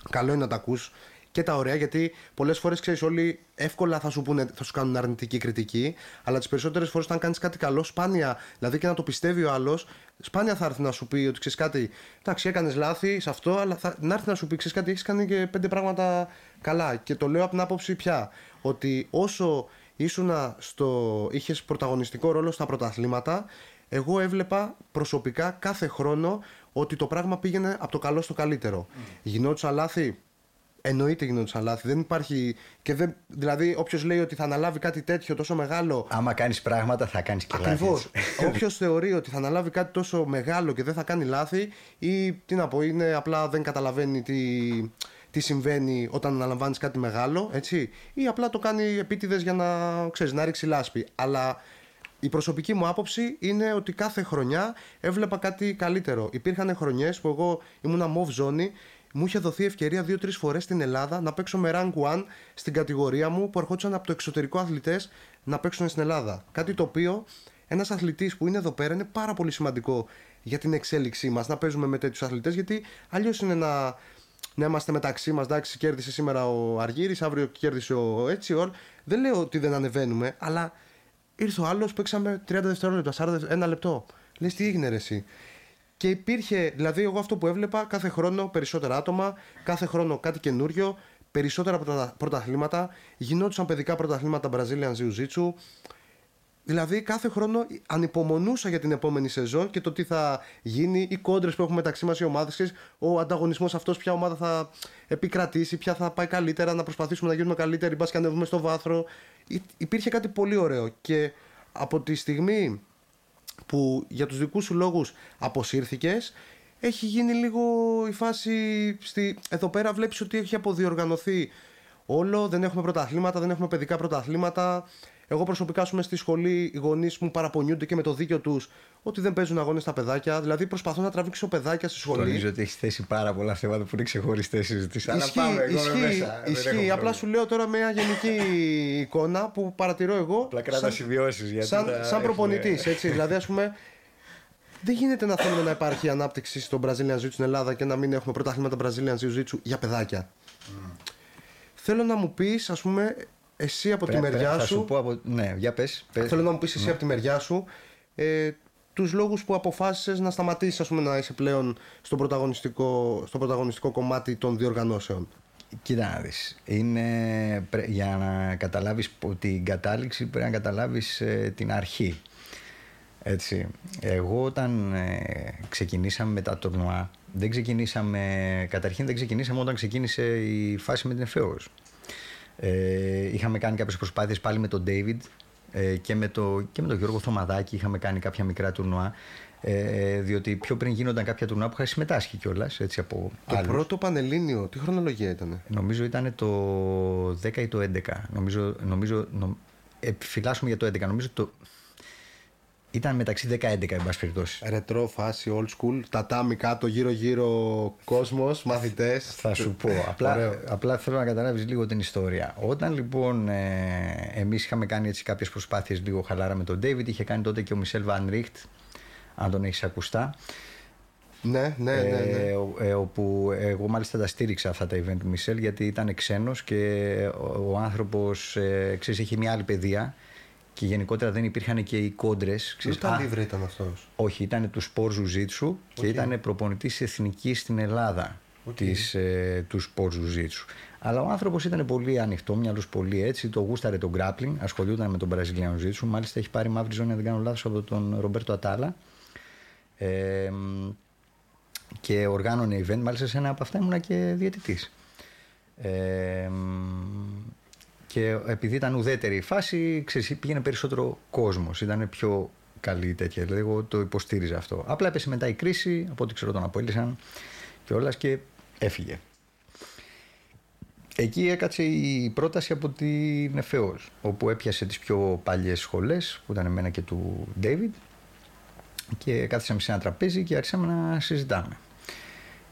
καλό είναι να τα ακούς και τα ωραία, γιατί πολλές φορές ξέρεις, όλοι εύκολα θα σου, πούνε, θα σου κάνουν αρνητική κριτική, αλλά τις περισσότερες φορές όταν κάνεις κάτι καλό, σπάνια, δηλαδή και να το πιστεύει ο άλλος, σπάνια θα έρθει να σου πει ότι ξέρεις κάτι. Εντάξει, έκανες λάθη σε αυτό, αλλά θα να έρθει να σου πει, ξέρεις κάτι, έχεις κάνει και πέντε πράγματα καλά. Και το λέω από την άποψη πια, ότι όσο ήσουν στο, είχες πρωταγωνιστικό ρόλο στα πρωταθλήματα, εγώ έβλεπα προσωπικά κάθε χρόνο ότι το πράγμα πήγαινε από το καλό στο καλύτερο. Mm. Γινόντουσαν λάθη, Εννοείται γινόντουσαν λάθη. Δεν υπάρχει. Και δεν, δηλαδή, όποιος λέει ότι θα αναλάβει κάτι τέτοιο τόσο μεγάλο. Άμα κάνεις πράγματα, θα κάνεις και λάθη. Ακριβώς. όποιος θεωρεί ότι θα αναλάβει κάτι τόσο μεγάλο και δεν θα κάνει λάθη, ή τι να πω, είναι απλά δεν καταλαβαίνει τι, τι συμβαίνει όταν αναλαμβάνεις κάτι μεγάλο, έτσι. Ή απλά το κάνει επίτηδες για να, ξέρεις, να ρίξει λάσπη. Αλλά η προσωπική μου άποψη είναι ότι κάθε χρονιά έβλεπα κάτι καλύτερο. Υπήρχαν χρονιές που εγώ ήμουν μοβ ζώνη μου είχε δοθεί ευκαιρία δύο-τρεις φορές στην Ελλάδα να παίξω με rank 1 στην κατηγορία μου που ερχόντουσαν από το εξωτερικό αθλητές να παίξουν στην Ελλάδα. Κάτι το οποίο ένας αθλητής που είναι εδώ πέρα είναι πάρα πολύ σημαντικό για την εξέλιξή μας να παίζουμε με τέτοιους αθλητές γιατί αλλιώς είναι να, να είμαστε μεταξύ μας. Εντάξει, κέρδισε σήμερα ο Αργύρης, αύριο κέρδισε ο έτσι. Ο... Δεν λέω ότι δεν ανεβαίνουμε, αλλά ήρθε ο άλλος, παίξαμε 30 δευτερόλεπτα, 40 ένα λεπτό. Λες τι έγινε ρε, εσύ; Και υπήρχε, δηλαδή, εγώ αυτό που έβλεπα κάθε χρόνο περισσότερα άτομα, κάθε χρόνο κάτι καινούριο, περισσότερα πρωταθλήματα. Γινόντουσαν παιδικά πρωταθλήματα Brazilian Jiu-Jitsu. Δηλαδή, κάθε χρόνο ανυπομονούσα για την επόμενη σεζόν και το τι θα γίνει, οι κόντρες που έχουμε μεταξύ μας οι ομάδες, ο ανταγωνισμός αυτός, ποια ομάδα θα επικρατήσει, ποια θα πάει καλύτερα, να προσπαθήσουμε να γίνουμε καλύτεροι, μπας και ανέβουμε στο βάθρο. Υπήρχε κάτι πολύ ωραίο. Και από τη στιγμή που για τους δικούς σου λόγους αποσύρθηκες έχει γίνει λίγο η φάση στη... εδώ πέρα βλέπεις ότι έχει αποδιοργανωθεί όλο δεν έχουμε πρωταθλήματα, δεν έχουμε παιδικά πρωταθλήματα εγώ προσωπικά σου στη σχολή οι γονείς μου παραπονιούνται και με το δίκιο τους ότι δεν παίζουν αγώνες στα παιδάκια. Δηλαδή προσπαθώ να τραβήξω παιδάκια στη σχολή. Νομίζω ότι έχεις θέσει πάρα πολλά θέματα που είναι ξεχωριστές συζητήσεις. Αλλά πάμε εγώ ισχύει, μέσα. Ισχύει. Απλά σου λέω τώρα μια γενική εικόνα που παρατηρώ εγώ. Απλά κράτα σημειώσεις. Σαν, σαν προπονητής. δηλαδή, ας πούμε, δεν γίνεται να θέλουμε να υπάρχει ανάπτυξη στο Brazilian Jiu-Jitsu στην Ελλάδα και να μην έχουμε πρωτάθληματα Brazilian Jiu-Jitsu για παιδάκια. Mm. Θέλω να μου πεις, ας πούμε, εσύ από τη μεριά σου. σου πω από... Ναι, για πες, πες. Θέλω να μου πεις εσύ ναι. από τη μεριά σου ε, τους λόγους που αποφάσισες να σταματήσεις ας πούμε, να είσαι πλέον στο πρωταγωνιστικό, στο πρωταγωνιστικό κομμάτι των διοργανώσεων; Κοίτα να δεις, είναι, για να καταλάβεις την κατάληξη πρέπει να καταλάβεις ε, την αρχή. Έτσι. Εγώ όταν ε, ξεκινήσαμε με τα τουρνουά, δεν ξεκινήσαμε, καταρχήν δεν ξεκινήσαμε όταν ξεκίνησε η φάση με την Εφέως. Ε, είχαμε κάνει κάποιες προσπάθειες πάλι με τον David ε, και, με το, και με τον Γιώργο Θωμαδάκη είχαμε κάνει κάποια μικρά τουρνουά. Ε, διότι πιο πριν γίνονταν κάποια τουρνουά που είχα συμμετάσχει κιόλας. Το άλλους. πρώτο Πανελλήνιο, τι χρονολογία ήταν. Νομίζω ήταν το 10 ή το 11. Νομίζω, νομίζω, νο, επιφυλάσσουμε για το 11. Νομίζω το, ήταν μεταξύ 10-11 εν πάση περιπτώσει. Ρετρό, φάση, old school, τατάμι κάτω, γύρω-γύρω κόσμος, μαθητές. Θα σου πω. απλά, απλά θέλω να καταλάβει λίγο την ιστορία. Όταν λοιπόν ε, εμείς είχαμε κάνει έτσι κάποιες προσπάθειες λίγο χαλάρα με τον David, είχε κάνει τότε και ο Μισελ Βαν Ρίχτ, αν τον έχεις ακουστά. Ναι, ναι, ναι. ναι. Ε, ε, όπου εγώ μάλιστα τα στήριξα αυτά τα event του Μισελ γιατί ήταν ξένος και ο, ο άνθρωπος ε, είχε μια άλλη παιδεία και γενικότερα δεν υπήρχαν και οι κόντρες. Δεν ήταν ήταν αυτός. Όχι, ήταν τους Σπορ Ζουζίτσου και ήταν προπονητής εθνικής στην Ελλάδα okay. της, ε, τους Σπορ Ζουζίτσου. Αλλά ο άνθρωπος ήταν πολύ ανοιχτό, μυαλό πολύ έτσι. Το γούσταρε το grappling, ασχολιόταν με τον Brazilian Jiu-Jitsu. Μάλιστα έχει πάρει μαύρη ζώνη, αν δεν κάνω λάθος, από τον Ρομπέρτο Ατάλα. Ε, και οργάνωνε event, μάλιστα σε ένα από αυτά ήμουνα και διαιτητής. Ε, και επειδή ήταν ουδέτερη η φάση, ξέρεις, πήγαινε περισσότερο κόσμος. Ήταν πιο καλή τέτοια. Δηλαδή, εγώ το υποστήριζα αυτό. Απλά έπεσε μετά η κρίση, από ό,τι ξέρω τον απόλυσαν και όλα και έφυγε. Εκεί έκατσε η πρόταση από την ΕΦΕΟΣ, όπου έπιασε τις πιο παλιές σχολές, που ήταν εμένα και του David, και κάθισαμε σε ένα τραπέζι και άρχισαμε να συζητάμε.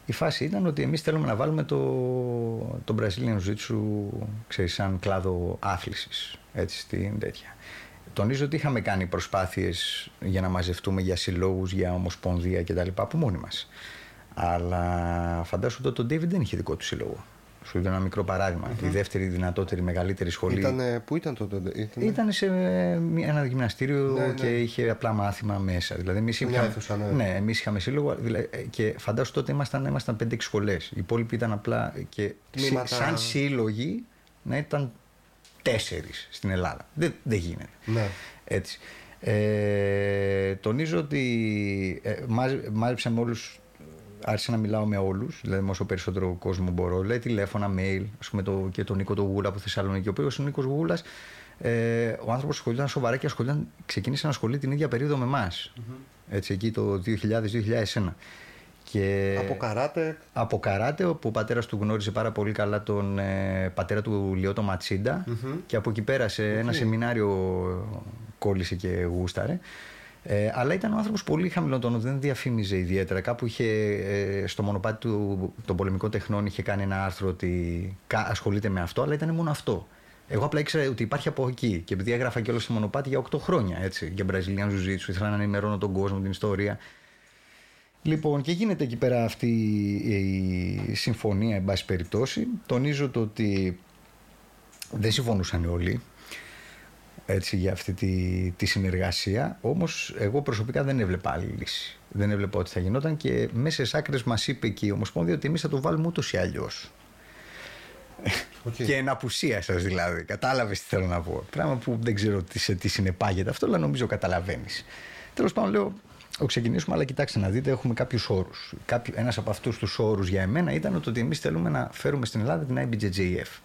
Η φάση ήταν ότι εμείς θέλουμε να βάλουμε το, το Brazilian Jiu-Jitsu ξέρεις, σαν κλάδο άθλησης, έτσι, στην τέτοια. Τονίζω ότι είχαμε κάνει προσπάθειες για να μαζευτούμε για συλλόγους, για ομοσπονδία κτλ. από μόνοι μας. Αλλά φαντάσου ότι ο David δεν είχε δικό του σύλλογο. Σου δίνω ένα μικρό Η δεύτερη δυνατότερη, μεγαλύτερη σχολή. Ήτανε, πού ήταν τότε, ήταν... ήταν σε ένα γυμναστήριο ναι, ναι. και είχε απλά μάθημα μέσα. Δηλαδή, εμείς είχαμε, ναι. ναι, εμείς είχαμε σύλλογο και φαντάσου τότε ήμασταν, ήμασταν 5-6 σχολές. Οι υπόλοιποι ήταν απλά και Τμήματα... σαν σύλλογοι να ήταν τέσσερις στην Ελλάδα. Δεν, δεν γίνεται. Ναι. Έτσι. Ε, τονίζω ότι ε, μάζεψαμε όλους άρχισα να μιλάω με όλους, δηλαδή με όσο περισσότερο κόσμο μπορώ. Λέει τηλέφωνα, mail, ας πούμε το, και τον Νίκο τον Γούλα από Θεσσαλονίκη. Ο οποίος ο Νίκος Γούλας, ε, ο άνθρωπος ασχολιόταν σοβαρά και ασχολιόταν, ξεκίνησε να ασχολεί την ίδια περίοδο με εμάς. Mm-hmm. Έτσι, εκεί το 2000-2001. Και από καράτε. Από καράτε, όπου ο πατέρας του γνώριζε πάρα πολύ καλά τον ε, πατέρα του Λιώτο Ματσίντα. Mm-hmm. Και από εκεί πέρα σε okay. ένα σεμινάριο κόλλησε και γούσταρε. Ε, αλλά ήταν ο άνθρωπος πολύ χαμηλό δεν διαφήμιζε ιδιαίτερα. Κάπου είχε ε, στο μονοπάτι του, των πολεμικών τεχνών είχε κάνει ένα άρθρο ότι ασχολείται με αυτό, αλλά ήταν μόνο αυτό. Εγώ απλά ήξερα ότι υπάρχει από εκεί και επειδή έγραφα και όλο στο μονοπάτι για 8 χρόνια έτσι, για Brazilian Jiu-Jitsu, ήθελα να ενημερώνω τον κόσμο, την ιστορία. Λοιπόν, και γίνεται εκεί πέρα αυτή η συμφωνία, εν πάση περιπτώσει. Τονίζω το ότι δεν συμφωνούσαν όλοι έτσι, για αυτή τη, τη συνεργασία. Όμως, εγώ προσωπικά δεν έβλεπα άλλη λύση. Δεν έβλεπα ότι θα γινόταν και μέσα σε άκρες μας είπε και η Ομοσπονδία ότι εμείς θα το βάλουμε ούτως ή αλλιώς. Okay. και εν απουσία σας δηλαδή. Κατάλαβες τι θέλω να πω. Πράγμα που δεν ξέρω τι, σε τι συνεπάγεται αυτό, αλλά νομίζω καταλαβαίνεις. Τέλος πάντων, λέω, ο ξεκινήσουμε, αλλά κοιτάξτε να δείτε, έχουμε κάποιους όρους. Ένας από αυτούς τους όρους για εμένα ήταν ότι εμείς θέλουμε να φέρουμε στην Ελλάδα την IBJJF.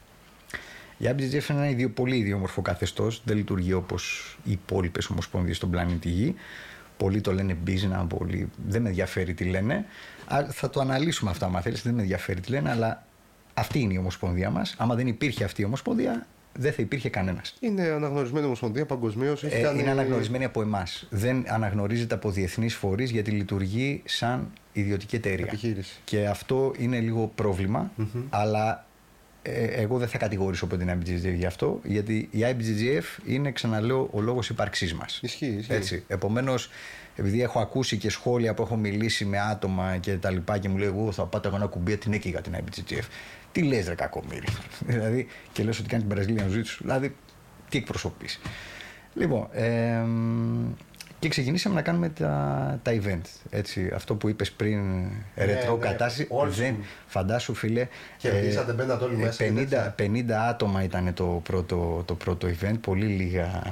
Η IBJJF είναι ένα ίδιο, πολύ ιδιόμορφο καθεστώς. Δεν λειτουργεί όπως οι υπόλοιπες ομοσπονδίες στον πλανήτη Γη. Πολλοί το λένε business, πολλοί δεν με ενδιαφέρει τι λένε. Θα το αναλύσουμε αυτά, αν θέλεις. Δεν με ενδιαφέρει τι λένε, αλλά αυτή είναι η ομοσπονδία μας. Άμα δεν υπήρχε αυτή η ομοσπονδία, δεν θα υπήρχε κανένας. Είναι αναγνωρισμένη ομοσπονδία παγκοσμίως. Ε, κάνει... Είναι αναγνωρισμένη από εμάς. Δεν αναγνωρίζεται από διεθνείς φορείς γιατί λειτουργεί σαν ιδιωτική εταιρεία. Επιχείρηση. Και αυτό είναι λίγο αλλά ε, εγώ δεν θα κατηγορήσω από την IBGGF γι' αυτό, γιατί η IBGGF είναι, ξαναλέω, ο λόγος ύπαρξής μας. Ισχύει, ισχύει. Έτσι. Επομένως, επειδή έχω ακούσει και σχόλια που έχω μιλήσει με άτομα και τα λοιπά και μου λέει εγώ θα πάω ένα κουμπί την έκυγα την IBGGF. Τι λες, ρε κακομίρι. δηλαδή, και λες ότι κάνεις την Brazilian Jiu Δηλαδή, τι εκπροσωπείς. Λοιπόν, ε, και ξεκινήσαμε να κάνουμε τα, τα event. Έτσι, αυτό που είπες πριν, ναι, ρετρό ναι, κατάσταση. Δεν, φαντάσου, φίλε. Και ε, όλοι μέσα. 50, 50 άτομα ήταν το πρώτο, το πρώτο event. Πολύ λίγα,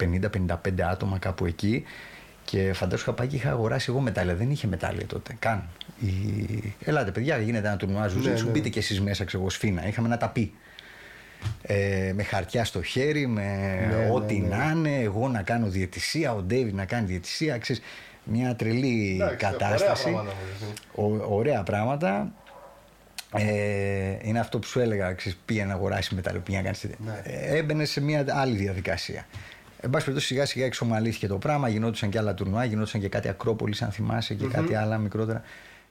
50-55 άτομα κάπου εκεί. Και φαντάσου είχα πάει και είχα αγοράσει εγώ μετάλλια. Δεν είχε μετάλλια τότε. Καν. Η... Ελάτε, παιδιά, γίνεται ένα τουρνουά ζουζί. Ναι, σου ναι. μπείτε κι εσείς μέσα, ξέρω εγώ, σφίνα. Είχαμε ένα ταπί. Ε, με χαρτιά στο χέρι, με Ναι, ό,τι ναι, ναι. να είναι. Εγώ να κάνω διαιτησία, ο Ντέιβι να κάνει διαιτησία. Ξέρεις, μια τρελή Εντάξει, κατάσταση. ωραία πράγματα, μωρέ. Ο- ωραία πράγματα. Ε, είναι αυτό που σου έλεγα, ξέρεις, πήγε να αγοράσεις μετάλλιο, πήγε να κάνεις τέτοια. Ναι. Ε, έμπαινε σε μια άλλη διαδικασία. Εν πάση περιπτώσει, σιγά σιγά εξομαλύθηκε το πράγμα, γινόντουσαν και άλλα τουρνουά, γινόντουσαν και κάτι Ακρόπολης, αν θυμάσαι, και κάτι άλλα μικρότερα.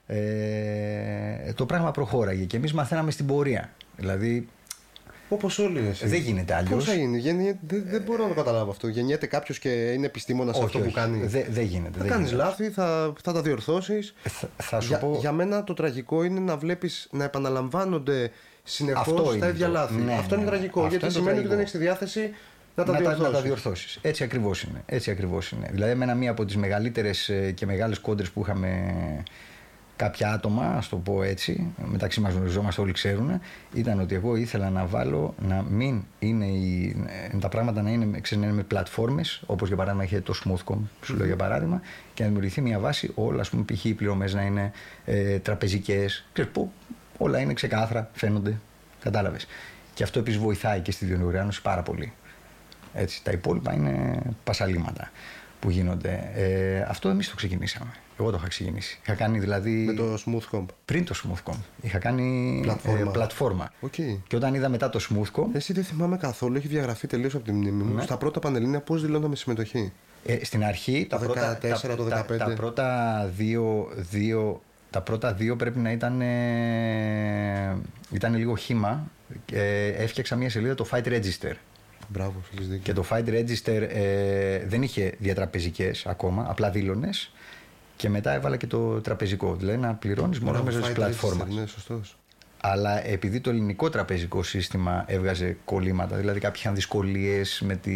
Ε, το πράγμα προχώραγε και εμείς μαθαίναμε στην πορεία. Δηλαδή, Όπως όλοι εσύ. δεν γίνεται αλλιώς. Πώ θα γίνει, γεννιέ- δεν, δεν μπορώ να το καταλάβω αυτό. Γεννιέται κάποιος και είναι επιστήμονας σε αυτό που κάνει. Δεν δεν γίνεται. θα δεν κάνεις γίνεται. λάθη, θα, θα τα διορθώσεις. Θα, θα σου Για, πω. για μένα το τραγικό είναι να βλέπεις να επαναλαμβάνονται συνεχώς Αυτό τα είναι ίδια το- λάθη. ναι, αυτό είναι ναι. τραγικό. Αυτό γιατί είναι το σημαίνει ότι δεν τραγικό. έχεις τη διάθεση να τα να, τα, διορθώσει. να τα διορθώσεις. Έτσι ακριβώς είναι. Έτσι ακριβώς είναι. Δηλαδή, εμένα μία από τις μεγαλύτερες ε, και μεγάλες κόντρες που είχαμε κάποια άτομα, ας το πω έτσι, μεταξύ μας γνωριζόμαστε, όλοι ξέρουν, ήταν ότι εγώ ήθελα να βάλω να μην είναι οι, ε, τα πράγματα να είναι, ξέρεις, να είναι με πλατφόρμες, όπως για παράδειγμα είχε το Smoothcom, σου λέω για παράδειγμα, και να δημιουργηθεί μια βάση όλα, ας πούμε, π.χ. οι πληρωμές να είναι ε, τραπεζικές, ξέρεις, που όλα είναι ξεκάθαρα, φαίνονται, κατάλαβες. Και αυτό επίσης βοηθάει και στη διοργάνωση πάρα πολύ. Έτσι, τα υπόλοιπα είναι πασαλείμματα που γίνονται. Ε, αυτό εμείς το ξεκινήσαμε. Εγώ το είχα ξεκινήσει. Είχα κάνει δηλαδή. Με το Smoothcomp. Πριν το Smoothcomp. Είχα κάνει Πλατφόρμα. ε, πλατφόρμα. Οκ. Και όταν είδα μετά το Smoothcomp, Εσύ δεν θυμάμαι καθόλου, έχει διαγραφεί τελείως από τη μνήμη μου. Ναι. Στα πρώτα πανελλήνια πώς δηλώναμε συμμετοχή; ε, στην αρχή τα, Το πρώτα, 14, τα, το τα, 15. τα πρώτα δύο, δύο, τα πρώτα δύο πρέπει να ήταν, ε, ήταν λίγο χήμα. Ε, έφτιαξα μια σελίδα το Fight Register. Μπράβο, έχεις δίκιο. Και το Fight Register ε, δεν είχε διατραπεζικές ακόμα, απλά δήλωνες. Και μετά έβαλα και το τραπεζικό. Δηλαδή να πληρώνεις μόνο Μπράβο, μέσα της Fight πλατφόρμας. Register, Ναι, σωστός. Αλλά επειδή το ελληνικό τραπεζικό σύστημα έβγαζε κολλήματα, δηλαδή κάποιοι είχαν δυσκολίες με τη...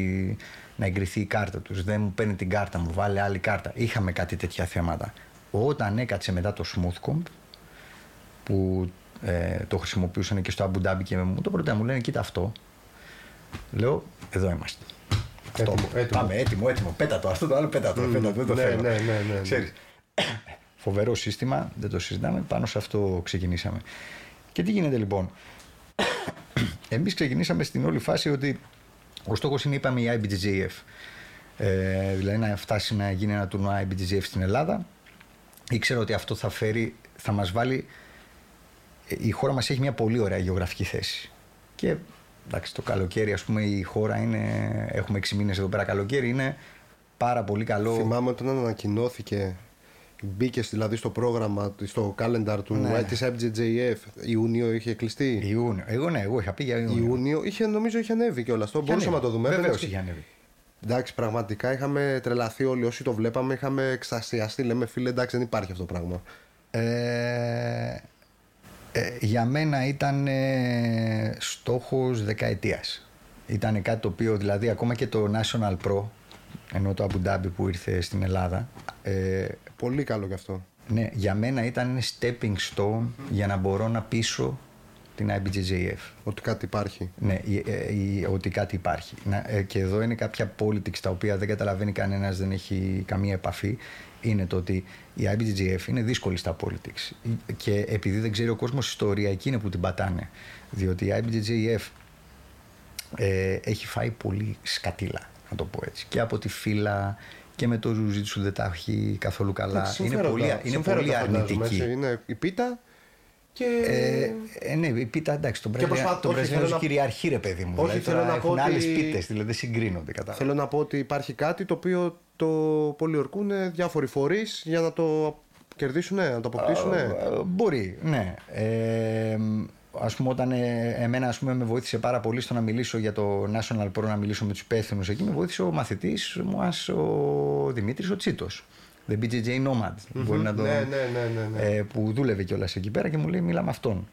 να εγκριθεί η κάρτα τους, δεν μου παίρνει την κάρτα μου, βάλε άλλη κάρτα. Είχαμε κάτι τέτοια θέματα. Όταν έκατσε μετά το Smoothcomp, που ε, το χρησιμοποιούσαν και στο Abu Dhabi και μου το πρώτο μου λένε κοίτα αυτό. Λέω, εδώ είμαστε. Αυτό. Έτοιμο, έτοιμο. Πάμε, έτοιμο, έτοιμο. Πέτα το, αυτό το άλλο πέτα το, πέτα το, δεν το ναι, θέλω. ναι, ναι, ναι, ναι. Ξέρεις, φοβερό σύστημα, δεν το συζητάμε, πάνω σε αυτό ξεκινήσαμε. Και τι γίνεται λοιπόν; Εμείς ξεκινήσαμε στην όλη φάση ότι ο στόχος είναι, είπαμε, η IBJJF. Ε, δηλαδή να φτάσει να γίνει ένα τουρνουά IBJJF στην Ελλάδα. Ήξερα ότι αυτό θα φέρει, θα μας βάλει... Η χώρα μας έχει μια πολύ ωραία γεωγραφική θέση. Και εντάξει, το καλοκαίρι, ας πούμε, η χώρα είναι... Έχουμε 6 μήνες εδώ πέρα καλοκαίρι, είναι πάρα πολύ καλό. Θυμάμαι όταν ανακοινώθηκε, μπήκε δηλαδή στο πρόγραμμα, στο calendar του Ναι. ναι. της IBJJF, Ιούνιο είχε κλειστεί; Ιούνιο. Εγώ ναι, εγώ είχα πει για Ιούνιο. Ιούνιο, είχε, νομίζω είχε ανέβει κιόλας. Το μπορούσαμε να το δούμε. Βεβαίως Έμπαινες και- είχε ανέβει. Εντάξει, πραγματικά είχαμε τρελαθεί όλοι όσοι το βλέπαμε. Είχαμε εξαστιαστεί. Λέμε, φίλε, εντάξει, δεν υπάρχει αυτό το πράγμα. Ε, ε, για μένα ήταν ε, στόχος δεκαετίας. Ήταν κάτι το οποίο δηλαδή ακόμα και το National Pro ενώ το Abu Dhabi που ήρθε στην Ελλάδα ε, Πολύ καλό κι αυτό. ναι, για μένα ήταν ένα stepping stone για να μπορώ να πείσω την IBJJF. Ότι κάτι υπάρχει. Ναι, η- ε, η- ότι κάτι υπάρχει. Να, ε, και εδώ είναι κάποια politics τα οποία δεν καταλαβαίνει κανένας, δεν έχει καμία επαφή. Είναι το ότι η IBGF είναι δύσκολη στα politics. Και επειδή δεν ξέρει ο κόσμος ιστορία, εκεί είναι που την πατάνε. Διότι η IBGF ε, έχει φάει πολύ σκατήλα, να το πω έτσι. Και από τη φύλλα και με το ζουζίτσου δεν τα έχει καθόλου καλά. Εντάξει, Είναι συμφέροντα. πολύ, είναι Συμφέροντα πολύ φαντάζομαι, αρνητική. έτσι. Είναι η πίτα και. Ε, ε, ναι, η πίτα εντάξει, τον Και προσπαθώ- Πρεσβεζιάνο όχι, θέλω να- κυριαρχεί ρε παιδί μου. Όχι, δηλαδή, θέλω τώρα να πω έχουν ότι- άλλε πίτες, δηλαδή δεν συγκρίνονται κατά. Θέλω να πω ότι υπάρχει κάτι το οποίο το πολιορκούν διάφοροι φορείς για να το κερδίσουν, να το αποκτήσουν. Ε, Μπορεί, ναι. Ε, ας πούμε όταν ε, εμένα ας πούμε, με βοήθησε πάρα πολύ στο να μιλήσω για το National Pro, να μιλήσω με τους υπεύθυνους εκεί, με βοήθησε ο μαθητής μου, ας, ο Δημήτρης ο Τσίτος. The BJJ Nomad. Μπορεί να το, Ναι, ναι, ναι, ναι, ναι. ε, που δούλευε κιόλας εκεί πέρα και μου λέει μίλα με αυτόν.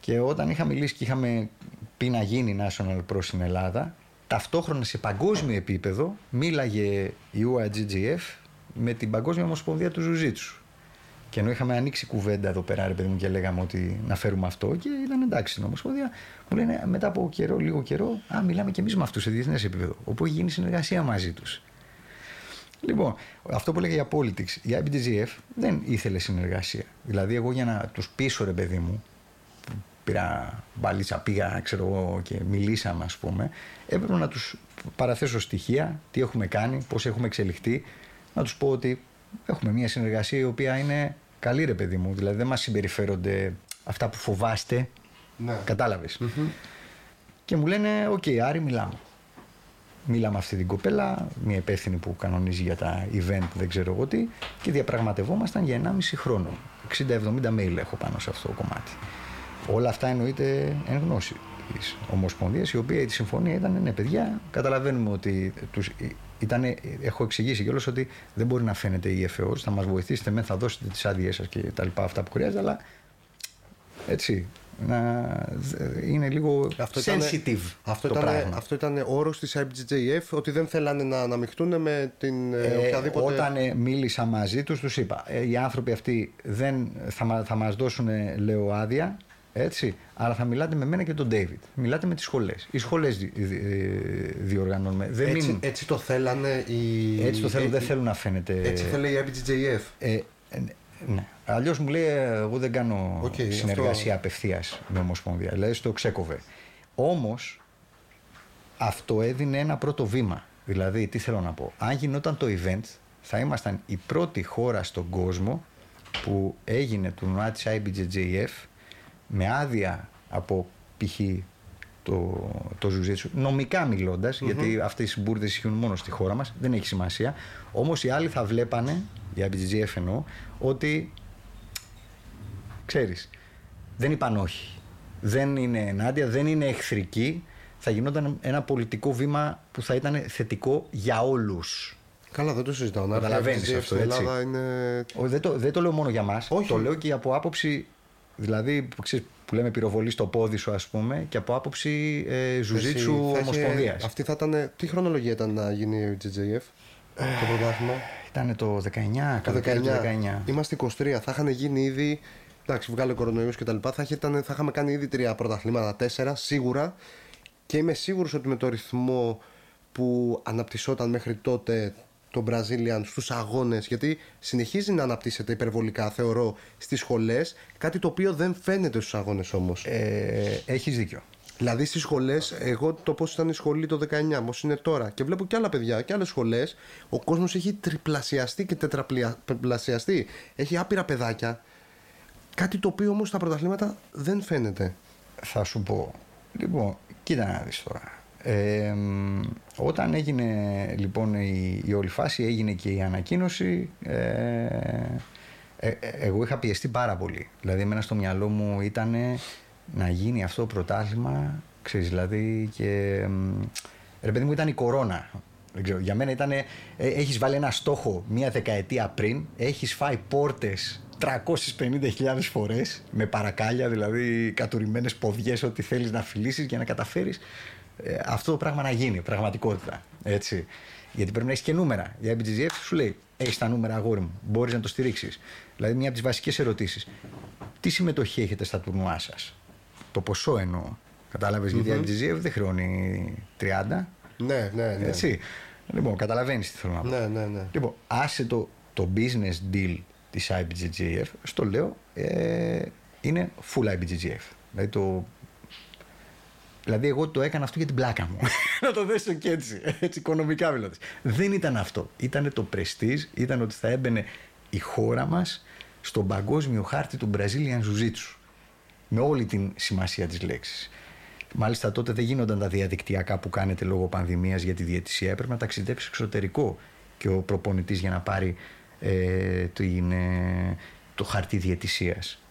Και όταν είχα μιλήσει και είχαμε πει να γίνει National Pro στην Ελλάδα, ταυτόχρονα σε παγκόσμιο επίπεδο μίλαγε η UAGGF με την Παγκόσμια Ομοσπονδία του Ζουζίτσου. Και ενώ είχαμε ανοίξει κουβέντα εδώ πέρα, ρε παιδί μου, και λέγαμε ότι να φέρουμε αυτό, και ήταν εντάξει στην Ομοσπονδία, μου λένε μετά από καιρό, λίγο καιρό, Α, μιλάμε και εμείς με αυτούς σε διεθνές επίπεδο. Όπου έχει γίνει συνεργασία μαζί τους. Λοιπόν, αυτό που έλεγα για politics, η IBJJF δεν ήθελε συνεργασία. Δηλαδή, εγώ για να τους πείσω, ρε παιδί μου, πήρα βαλίτσα, πήγα, ξέρω εγώ, και μιλήσαμε, ας πούμε, έπρεπε να τους παραθέσω στοιχεία, τι έχουμε κάνει, πώς έχουμε εξελιχθεί, να τους πω ότι έχουμε μια συνεργασία η οποία είναι καλή, ρε παιδί μου. Δηλαδή, δεν μας συμπεριφέρονται αυτά που φοβάστε. Ναι. Κατάλαβες. Και μου λένε, οκ, Άρη, μιλάμε. Μίλαμε αυτή την κοπέλα, μια υπεύθυνη που κανονίζει για τα event, δεν ξέρω εγώ τι, και διαπραγματευόμασταν για 1,5 χρόνο. 60-70 mail έχω πάνω σε αυτό το κομμάτι. Όλα αυτά εννοείται εν γνώση της Ομοσπονδίας, η οποία η συμφωνία ήταν, ναι, παιδιά, καταλαβαίνουμε ότι τους, ήτανε, έχω εξηγήσει κιόλας ότι δεν μπορεί να φαίνεται η ΕΦΕΟ, θα μας βοηθήσετε, με, θα δώσετε τις άδειές σας και τα λοιπά, αυτά που χρειάζεται, αλλά έτσι, να είναι λίγο Αυτό sensitive ήταν, αυτό, το ήταν, πράγμα. αυτό ήταν όρος της IBJJF ότι δεν θέλανε να αναμειχτούν με την ε, οποιαδήποτε... Όταν ε, μίλησα μαζί τους, τους είπα, ε, οι άνθρωποι αυτοί δεν θα, μα- θα μας δώσουν, ε, λέω, άδεια, έτσι, αλλά θα μιλάτε με μένα και τον David. Μιλάτε με τις σχολές. Οι σχολές δι, δι- ε, διοργανώνουμε. Δεν έτσι, μην- έτσι το θέλανε οι... έτσι το θέλουν, ε, δεν θέλουν να φαίνεται... Έτσι θέλει η IBJJF. Ε, ε, ναι. Αλλιώς μου λέει, ε, εγώ δεν κάνω Οκ, συνεργασία αυτό- απευθείας με Ομοσπονδία. Δηλαδή, στο ξέκοβε. Όμως, αυτό έδινε ένα πρώτο βήμα. Δηλαδή, τι θέλω να πω. Αν γινόταν το event, θα ήμασταν η πρώτη χώρα στον κόσμο που έγινε τουρνουά της IBJJF με άδεια από π.χ. το, το Ζουζίτσου, νομικά μιλώντας, γιατί αυτές οι μπουρδες ισχύουν μόνο στη χώρα μας, δεν έχει σημασία. Όμως οι άλλοι θα βλέπανε, η IBJJF εννοώ, ότι ξέρεις, δεν είπαν όχι. Δεν είναι ενάντια, δεν είναι εχθρική. Θα γινόταν ένα πολιτικό βήμα που θα ήταν θετικό για όλους. Καλά, δεν το συζητάω. Να έρθει η Καταλαβαίνεις IBJJF αυτό, στην έτσι. Ελλάδα είναι... Ο, δεν, το, δεν το λέω μόνο για μας, Όχι. το λέω και από άποψη, δηλαδή που, ξέρεις, που λέμε πυροβολή στο πόδι σου ας πούμε και από άποψη ε, Ζουζίτσου Εσύ, θα είχε- Ομοσπονδίας. Αυτή θα ήταν... Τι χρονολογία ήταν να γίνει η IBJJF, το πρωτάθλημα; Ήταν το 19, Το καλοκαίρι του 19. 19. Είμαστε 23. Θα είχαν γίνει ήδη. Εντάξει, βγάλε κορονοϊού και τα λοιπά. Θα, ήταν, θα είχαμε κάνει ήδη τρία πρωταθλήματα, τέσσερα σίγουρα. Και είμαι σίγουρος ότι με το ρυθμό που αναπτυσσόταν μέχρι τότε το Brazilian στους αγώνες γιατί συνεχίζει να αναπτύσσεται υπερβολικά θεωρώ στις σχολές κάτι το οποίο δεν φαίνεται στους αγώνες όμως Ε, έχεις δίκιο. Δηλαδή στις σχολές, εγώ το πώς ήταν η σχολή το 19, πώ είναι τώρα. Και βλέπω και άλλα παιδιά και άλλες σχολές. Ο κόσμος έχει τριπλασιαστεί και τετραπλασιαστεί. Έχει άπειρα παιδάκια. Κάτι το οποίο όμως στα πρωταθλήματα δεν φαίνεται. Θα σου πω. Λοιπόν, κοίτα να δεις τώρα. Ε, μ, όταν έγινε λοιπόν η, η όλη φάση, έγινε και η ανακοίνωση. Ε, ε, ε, εγώ είχα πιεστεί πάρα πολύ. Δηλαδή, εμένα στο μυαλό μου ήταν να γίνει αυτό το πρωτάθλημα, ξέρεις, δηλαδή και... μ, Ρε παιδί μου ήταν η κορώνα. Δεν ξέρω, για μένα ήταν. Έχεις βάλει ένα στόχο μία δεκαετία πριν, έχεις φάει πόρτες 350.000 φορές με παρακάλια, δηλαδή κατουρημένες ποδιές, ό,τι θέλεις να φιλήσεις για να καταφέρεις αυτό το πράγμα να γίνει πραγματικότητα. Έτσι. Γιατί πρέπει να έχεις και νούμερα. Η IBGF σου λέει: Έχεις τα νούμερα, αγόρι μου, μπορείς να το στηρίξεις. Δηλαδή, μια από τις βασικές ερωτήσεις. Τι συμμετοχή έχετε στα τουρνουά σας, Το ποσό εννοώ. Κατάλαβες, γιατί η IBGF δεν χρεώνει 30. Ναι, ναι, ναι. Έτσι. Λοιπόν, καταλαβαίνεις τι θέλω να πω. Ναι, ναι, ναι. Λοιπόν, άσε το, το business deal της IBGGF, στο λέω, ε, είναι full IBGGF. Δηλαδή, το, δηλαδή εγώ το έκανα αυτό για την πλάκα μου. να το δέσω και έτσι, έτσι οικονομικά μιλώντας. Δεν ήταν αυτό. Ήταν το prestige, ήταν ότι θα έμπαινε η χώρα μας στον παγκόσμιο χάρτη του Brazilian Jiu-Jitsu. Με όλη την σημασία της λέξης. Μάλιστα τότε δεν γίνονταν τα διαδικτυακά που κάνετε λόγω πανδημίας για τη διαιτησία. Έπρεπε να ταξιδέψει εξωτερικό και ο προπονητής για να πάρει ε, το, είναι, το χαρτί διαιτησίας.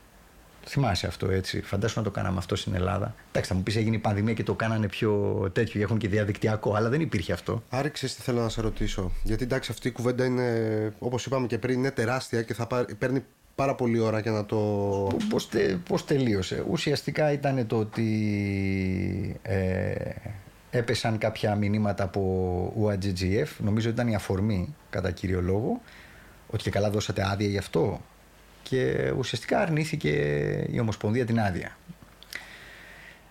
Το θυμάσαι αυτό έτσι. Φαντάσου να το κάναμε αυτό στην Ελλάδα. Εντάξει, θα μου πεις έγινε η πανδημία και το κάνανε πιο τέτοιο. Έχουν και διαδικτυακό, αλλά δεν υπήρχε αυτό. Άρη, ξέρεις τι θέλω να σε ρωτήσω. Γιατί εντάξει, αυτή η κουβέντα είναι, όπως είπαμε και πριν, είναι τεράστια και θα πάρει, παίρνει πάρα πολλή ώρα για να το. Πώς, τε, πώς τελείωσε. Ουσιαστικά ήταν το ότι ε, έπεσαν κάποια μηνύματα από UAGGF, νομίζω ήταν η αφορμή κατά κύριο λόγο, ότι και καλά δώσατε άδεια γι' αυτό και ουσιαστικά αρνήθηκε η Ομοσπονδία την άδεια.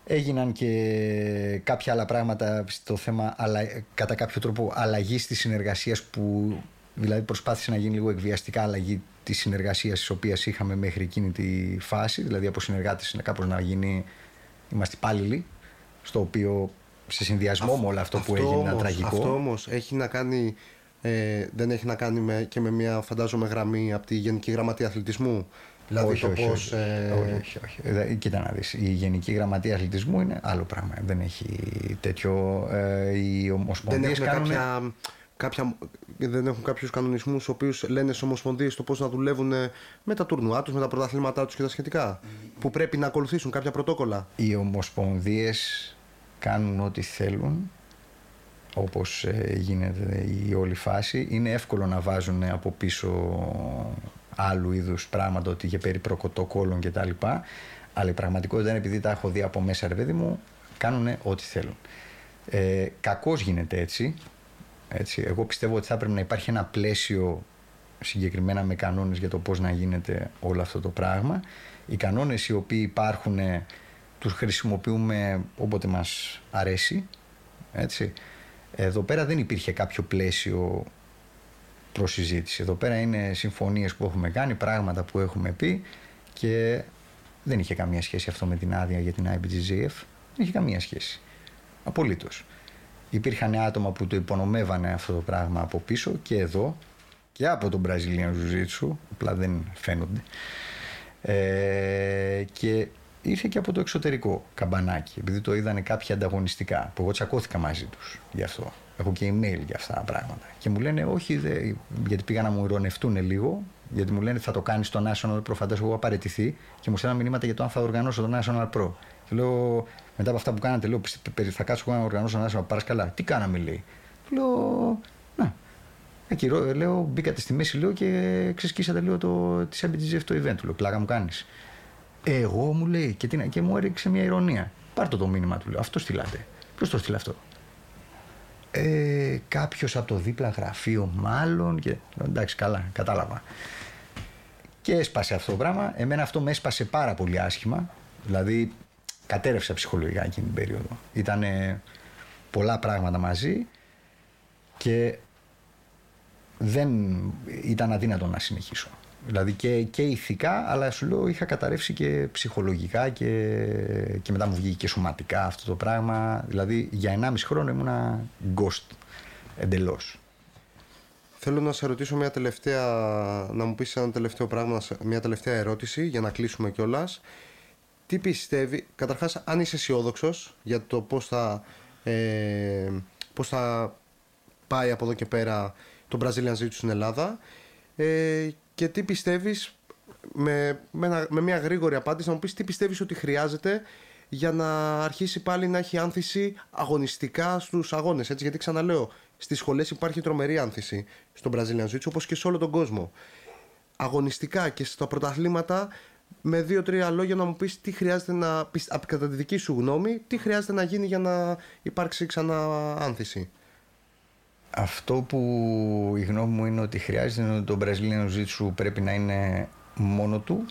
Έγιναν και κάποια άλλα πράγματα στο θέμα αλλά, κατά κάποιο τρόπο αλλαγής της συνεργασίας που Δηλαδή προσπάθησε να γίνει λίγο εκβιαστικά αλλαγή της συνεργασίας της οποίας είχαμε μέχρι εκείνη τη φάση. Δηλαδή από συνεργάτε κάπως να γίνει. Είμαστε υπάλληλοι. Στο οποίο σε συνδυασμό με όλο αυτό, που έγινε όμως, ήταν τραγικό. Αυτό όμως έχει να κάνει. Ε, δεν έχει να κάνει με, και με μια φαντάζομαι γραμμή από τη Γενική Γραμματεία Αθλητισμού; Δηλαδή όχι, το όχι, πώς, όχι, ε... όχι, όχι, όχι. Ε, κοίτα να δεις, η Γενική Γραμματεία Αθλητισμού είναι άλλο πράγμα. Δεν έχει τέτοιο... Ε, οι ομοσπονδίες κάνουν... Κάποια, κάποια, δεν έχουν κάποιους κανονισμούς ο οποίους λένε στις ομοσπονδίες το πώς να δουλεύουν με τα τουρνουά τους, με τα πρωταθλήματά τους και τα σχετικά. Που πρέπει να ακολουθήσουν κάποια πρωτόκολλα; Οι ομοσπονδίες κάνουν ό,τι θέλουν όπως ε, γίνεται η όλη φάση. Είναι εύκολο να βάζουν από πίσω άλλου είδους πράγματα ότι για περί προκοτοκόλων και τα λοιπά αλλά η πραγματικότητα είναι επειδή τα έχω δει από μέσα ρε παιδί μου κάνουν ό,τι θέλουν. Ε, κακώς γίνεται έτσι. έτσι. Εγώ πιστεύω ότι θα πρέπει να υπάρχει ένα πλαίσιο συγκεκριμένα με κανόνες για το πώς να γίνεται όλο αυτό το πράγμα. Οι κανόνες οι οποίοι υπάρχουν τους χρησιμοποιούμε όποτε μας αρέσει. Έτσι. Εδώ πέρα δεν υπήρχε κάποιο πλαίσιο προς συζήτηση. Εδώ πέρα είναι συμφωνίες που έχουμε κάνει, πράγματα που έχουμε πει και δεν είχε καμία σχέση αυτό με την άδεια για την IBGZF. Δεν είχε καμία σχέση. Απολύτως. Υπήρχαν άτομα που το υπονομεύανε αυτό το πράγμα από πίσω και εδώ και από τον Brazilian Jiu-Jitsu, απλά δεν φαίνονται. Ε, και ήρθε και από το εξωτερικό καμπανάκι, επειδή το είδανε κάποια ανταγωνιστικά, που εγώ τσακώθηκα μαζί τους γι' αυτό. Έχω και email για αυτά τα πράγματα. Και μου λένε, Όχι, δε, γιατί πήγα να μου ειρωνευτούν λίγο, γιατί μου λένε θα το κάνεις στο National Pro. Φαντάζομαι εγώ απαραίτηθει και μου στέλνουν μηνύματα για το αν θα οργανώσω το National Pro. Και λέω, μετά από αυτά που κάνατε, λέω, θα κάτσω εγώ να οργανώσω το National Pro. καλά. Τι κάναμε, λέει. Λέω, να. Εκεί λέω, μπήκατε στη μέση λέω, και ξεσκίσατε λίγο το, τη ABTG το event. Λέω, πλάκα μου κάνεις. Εγώ μου λέει και, τι, και μου έριξε μια ηρωνία. Πάρτε το μήνυμα του, λέω. Αυτό στείλατε. Ποιος το στείλε αυτό; Ε, Κάποιος από το δίπλα γραφείο, μάλλον. Και, εντάξει, καλά, κατάλαβα. Και έσπασε αυτό το πράγμα. Εμένα αυτό με έσπασε πάρα πολύ άσχημα. Δηλαδή, κατέρευσα ψυχολογικά εκείνη την περίοδο. Ήταν πολλά πράγματα μαζί και δεν ήταν αδύνατο να συνεχίσω. Δηλαδή και, και ηθικά, αλλά σου λέω είχα καταρρεύσει και ψυχολογικά και, και μετά μου βγήκε και σωματικά αυτό το πράγμα. Δηλαδή για 1,5 χρόνο ήμουνα ghost εντελώς. Θέλω να σε ρωτήσω μια τελευταία, να μου πεις ένα τελευταίο πράγμα, μια τελευταία ερώτηση για να κλείσουμε κιόλας. Τι πιστεύει, καταρχάς αν είσαι αισιόδοξος για το πώς θα, ε, πώς θα πάει από εδώ και πέρα το Brazilian Jiu στην Ελλάδα ε, και τι πιστεύεις, με, με, με, μια γρήγορη απάντηση, να μου πεις τι πιστεύεις ότι χρειάζεται για να αρχίσει πάλι να έχει άνθηση αγωνιστικά στους αγώνες. Γιατί ξαναλέω, στις σχολές υπάρχει τρομερή άνθηση στον Brazilian Jiu όπως και σε όλο τον κόσμο. Αγωνιστικά και στα πρωταθλήματα, με δύο-τρία λόγια να μου πεις τι χρειάζεται να πεις, κατά τη δική σου γνώμη, τι χρειάζεται να γίνει για να υπάρξει ξανά άνθηση. Αυτό που η γνώμη μου είναι ότι χρειάζεται είναι ότι το Brazilian Jiu-Jitsu πρέπει να είναι μόνο του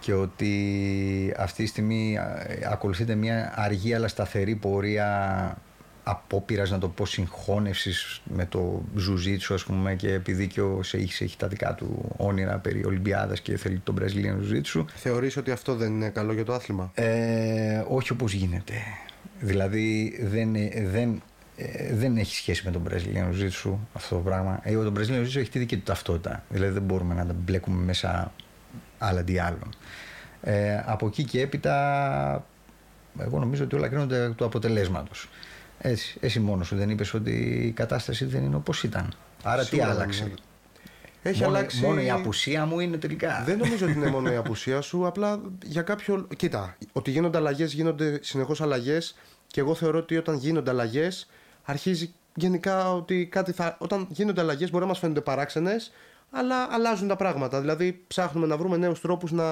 και ότι αυτή τη στιγμή ακολουθείται μια αργή αλλά σταθερή πορεία απόπειρας να το πω συγχώνευσης με το ζουζίτσου ας πούμε και επειδή και ο Σέιχ έχει τα δικά του όνειρα περί Ολυμπιάδας και θέλει τον Brazilian ζουζίτσου. Θεωρείς ότι αυτό δεν είναι καλό για το άθλημα; Ε, όχι όπως γίνεται. Δηλαδή δεν, δεν ε, δεν έχει σχέση με τον Brazilian Jiu-Jitsu αυτό το πράγμα. Εγώ τον Brazilian Jiu-Jitsu έχει τη δική του ταυτότητα. Δηλαδή δεν μπορούμε να τα μπλέκουμε μέσα άλλα αντί άλλων. Ε, από εκεί και έπειτα, εγώ νομίζω ότι όλα κρίνονται του αποτελέσματος. Έτσι, εσύ μόνος σου δεν είπες ότι η κατάσταση δεν είναι όπως ήταν. Άρα τι άλλαξε; Ναι. Έχει μόνο, αλλάξει... μόνο η απουσία μου είναι τελικά. Δεν νομίζω ότι είναι μόνο η απουσία σου. Απλά για κάποιο. Κοίτα, ότι γίνονται αλλαγές, γίνονται συνεχώς αλλαγές. Και εγώ θεωρώ ότι όταν γίνονται αλλαγές, αρχίζει γενικά ότι κάτι θα, όταν γίνονται αλλαγές μπορεί να μας φαίνονται παράξενες, αλλά αλλάζουν τα πράγματα. Δηλαδή ψάχνουμε να βρούμε νέους τρόπους να,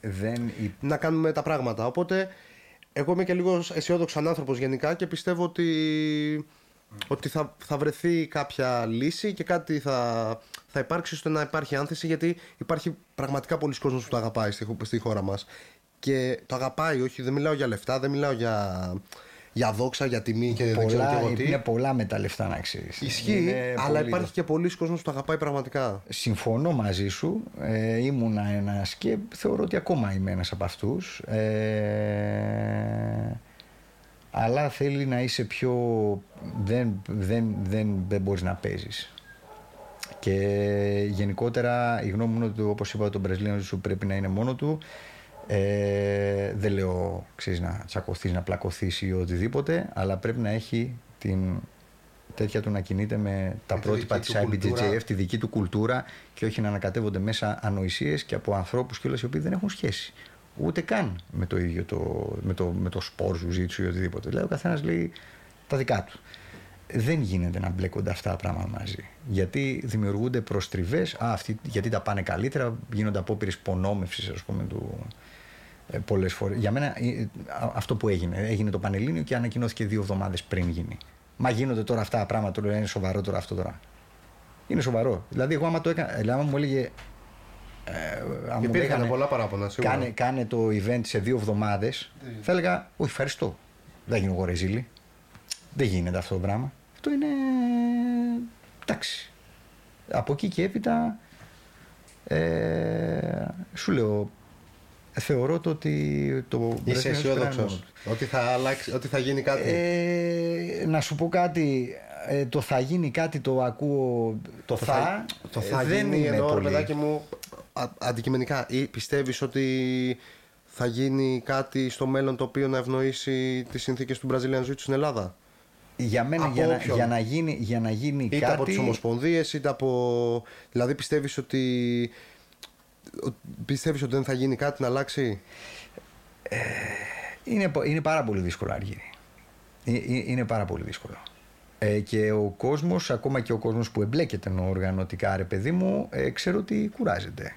Δεν... να κάνουμε τα πράγματα. Οπότε εγώ είμαι και λίγος αισιόδοξο άνθρωπος γενικά και πιστεύω ότι, ότι θα, θα βρεθεί κάποια λύση και κάτι θα, θα υπάρξει ώστε να υπάρχει άνθηση γιατί υπάρχει πραγματικά πολλοί κόσμος που το αγαπάει στη, στη χώρα μας και το αγαπάει, όχι δεν μιλάω για λεφτά, δεν μιλάω για για δόξα, για τιμή και πολλά, δεν ξέρω τι. Είναι πολλά με τα λεφτά να ξέρεις. Ισχύει, αλλά πολύ... υπάρχει και πολλοί κόσμος που το αγαπάει πραγματικά. Συμφωνώ μαζί σου. Ε, ήμουνα ένας και θεωρώ ότι ακόμα είμαι ένας από αυτούς. Ε, αλλά θέλει να είσαι πιο. Δεν, δεν, δεν, δεν μπορείς να παίζεις. Και γενικότερα η γνώμη μου είναι ότι όπως είπα τον Μπραζιλίνο σου πρέπει να είναι μόνο του. Ε, δεν λέω ξέρεις, να τσακωθείς, να πλακωθείς ή οτιδήποτε, αλλά πρέπει να έχει την τέτοια του να κινείται με τα πρότυπα της IBJJF, τη δική του κουλτούρα και όχι να ανακατεύονται μέσα ανοησίες και από ανθρώπους και οι οποίοι δεν έχουν σχέση. Ούτε καν με το ίδιο το, με το, με το σπορ, ζουζίτσου ή οτιδήποτε. Δηλαδή ο καθένας λέει τα δικά του δεν γίνεται να μπλέκονται αυτά τα πράγματα μαζί. Γιατί δημιουργούνται προστριβές, γιατί τα πάνε καλύτερα, γίνονται απόπειρες πονόμευσης, ας πούμε, του, ε, πολλές φορές. Για μένα ε, αυτό που έγινε. Έγινε το Πανελλήνιο και ανακοινώθηκε δύο εβδομάδες πριν γίνει. Μα γίνονται τώρα αυτά τα πράγματα, το λέω είναι σοβαρό τώρα αυτό τώρα. Είναι σοβαρό. Δηλαδή, εγώ άμα το έκανα, δηλαδή, άμα μου έλεγε. Ε, Υπήρχαν πολλά παράπονα. Σίγουρα. Κάνε, κάνε το event σε δύο εβδομάδες. Θα έλεγα, Όχι, ευχαριστώ. Δεν γίνω εγώ ρεζίλη. Δεν γίνεται αυτό το πράγμα. Αυτό είναι. εντάξει. Από εκεί και έπειτα. Ε, σου λέω, θεωρώ το ότι το Είσαι αισιόδοξος ότι, θα αλλάξει, ότι θα γίνει κάτι. Ε, να σου πω κάτι. Ε, το θα γίνει κάτι το ακούω. Το, θα, θα, το θα ε, δεν γίνει εδώ, παιδάκι μου, α, αντικειμενικά. Ή πιστεύεις ότι θα γίνει κάτι στο μέλλον το οποίο να ευνοήσει τις συνθήκες του Brazilian Jiu στην Ελλάδα; Για μένα, για να, για να, γίνει, για να γίνει είτε κάτι... από τις ομοσπονδίες, είτε από... Δηλαδή πιστεύεις ότι... Πιστεύεις ότι δεν θα γίνει κάτι να αλλάξει; Ε, είναι, είναι πάρα πολύ δύσκολο Αργύρι. Ε, ε, είναι πάρα πολύ δύσκολο. Ε, και ο κόσμος, ακόμα και ο κόσμος που εμπλέκεται οργανωτικά, ρε παιδί μου, ε, ξέρω ότι κουράζεται.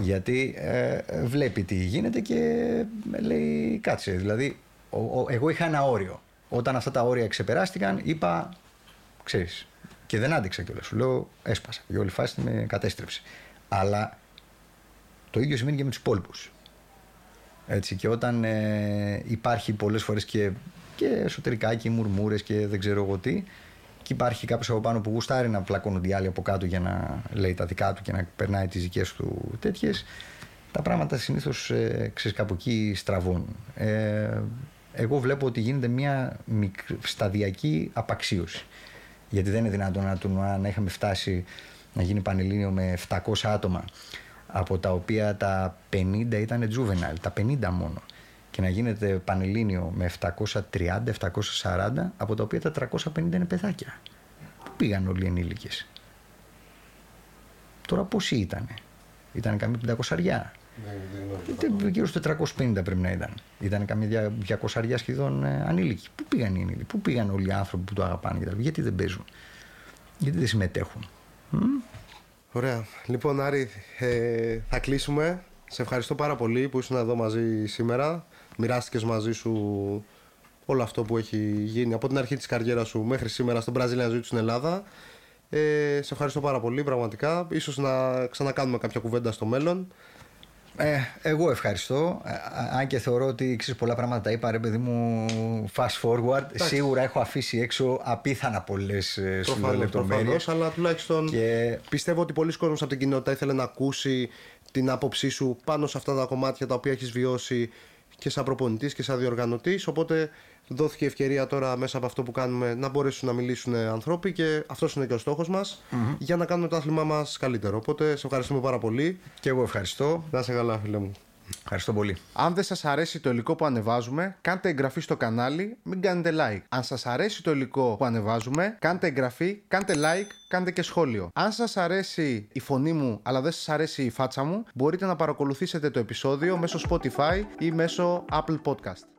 Γιατί ε, βλέπει τι γίνεται και λέει κάτσε. Δηλαδή, εγώ είχα ένα όριο. Όταν αυτά τα όρια ξεπεράστηκαν, είπα, ξέρεις. Και δεν άντεξα κιόλας. Σου λέω, έσπασα. Η όλη φάση με κατέστρεψε. Αλλά το ίδιο σημαίνει και με τους υπόλοιπους. Έτσι, και όταν ε, υπάρχει πολλές φορές και, και εσωτερικά και μουρμούρες και δεν ξέρω εγώ τι και υπάρχει κάποιος από πάνω που γουστάρει να πλακώνουν οι άλλοι από κάτω για να λέει τα δικά του και να περνάει τις δικές του τέτοιες τα πράγματα συνήθως ε, ξέρεις κάπου εκεί στραβούν. Ε, εγώ βλέπω ότι γίνεται μια σταδιακή απαξίωση. Γιατί δεν είναι δυνατόν να, του, να είχαμε φτάσει να γίνει πανελλήνιο με 700 άτομα από τα οποία τα 50 ήταν juvenile, τα 50 μόνο και να γίνεται πανελλήνιο με 730-740 από τα οποία τα 350 είναι παιδάκια. Πού πήγαν όλοι οι ενήλικες; Τώρα πόσοι ήτανε; Ήταν καμία 500 ναι, γύρω στο 450 πρέπει να ήταν. Ήταν καμιά 200 σχεδόν ε, ανήλικοι. Πού πήγαν οι ανήλικοι, πού πήγαν όλοι οι άνθρωποι που το αγαπάνε και Γιατί δεν παίζουν, γιατί δεν συμμετέχουν; Ωραία. Λοιπόν, Άρη, ε, θα κλείσουμε. Σε ευχαριστώ πάρα πολύ που ήσουν εδώ μαζί σήμερα. Μοιράστηκες μαζί σου όλο αυτό που έχει γίνει από την αρχή της καριέρας σου μέχρι σήμερα στον Brazilian Jiu στην Ελλάδα. Ε, σε ευχαριστώ πάρα πολύ, πραγματικά. Ίσως να ξανακάνουμε κάποια κουβέντα στο μέλλον. Ε, εγώ ευχαριστώ. Ε, αν και θεωρώ ότι ξέρεις, πολλά πράγματα τα είπα, ρε παιδί μου, fast forward. Σίγουρα έχω αφήσει έξω απίθανα πολλές ε, λεπτομέρειες. Αλλά τουλάχιστον και... πιστεύω ότι πολλοί κόσμοι από την κοινότητα ήθελε να ακούσει την άποψή σου πάνω σε αυτά τα κομμάτια τα οποία έχεις βιώσει και σαν προπονητής και σαν διοργανωτής. Οπότε δόθηκε ευκαιρία τώρα μέσα από αυτό που κάνουμε να μπορέσουν να μιλήσουν ανθρώποι και αυτός είναι και ο στόχος μας για να κάνουμε το άθλημά μας καλύτερο. Οπότε σε ευχαριστούμε πάρα πολύ. Και εγώ ευχαριστώ. Να σε καλά, φίλε μου. Ευχαριστώ πολύ. Αν δεν σας αρέσει το υλικό που ανεβάζουμε, κάντε εγγραφή στο κανάλι, μην κάνετε like. Αν σας αρέσει το υλικό που ανεβάζουμε, κάντε εγγραφή, κάντε like, κάντε και σχόλιο. Αν σας αρέσει η φωνή μου, αλλά δεν σας αρέσει η φάτσα μου, μπορείτε να παρακολουθήσετε το επεισόδιο μέσω Spotify ή μέσω Apple Podcast.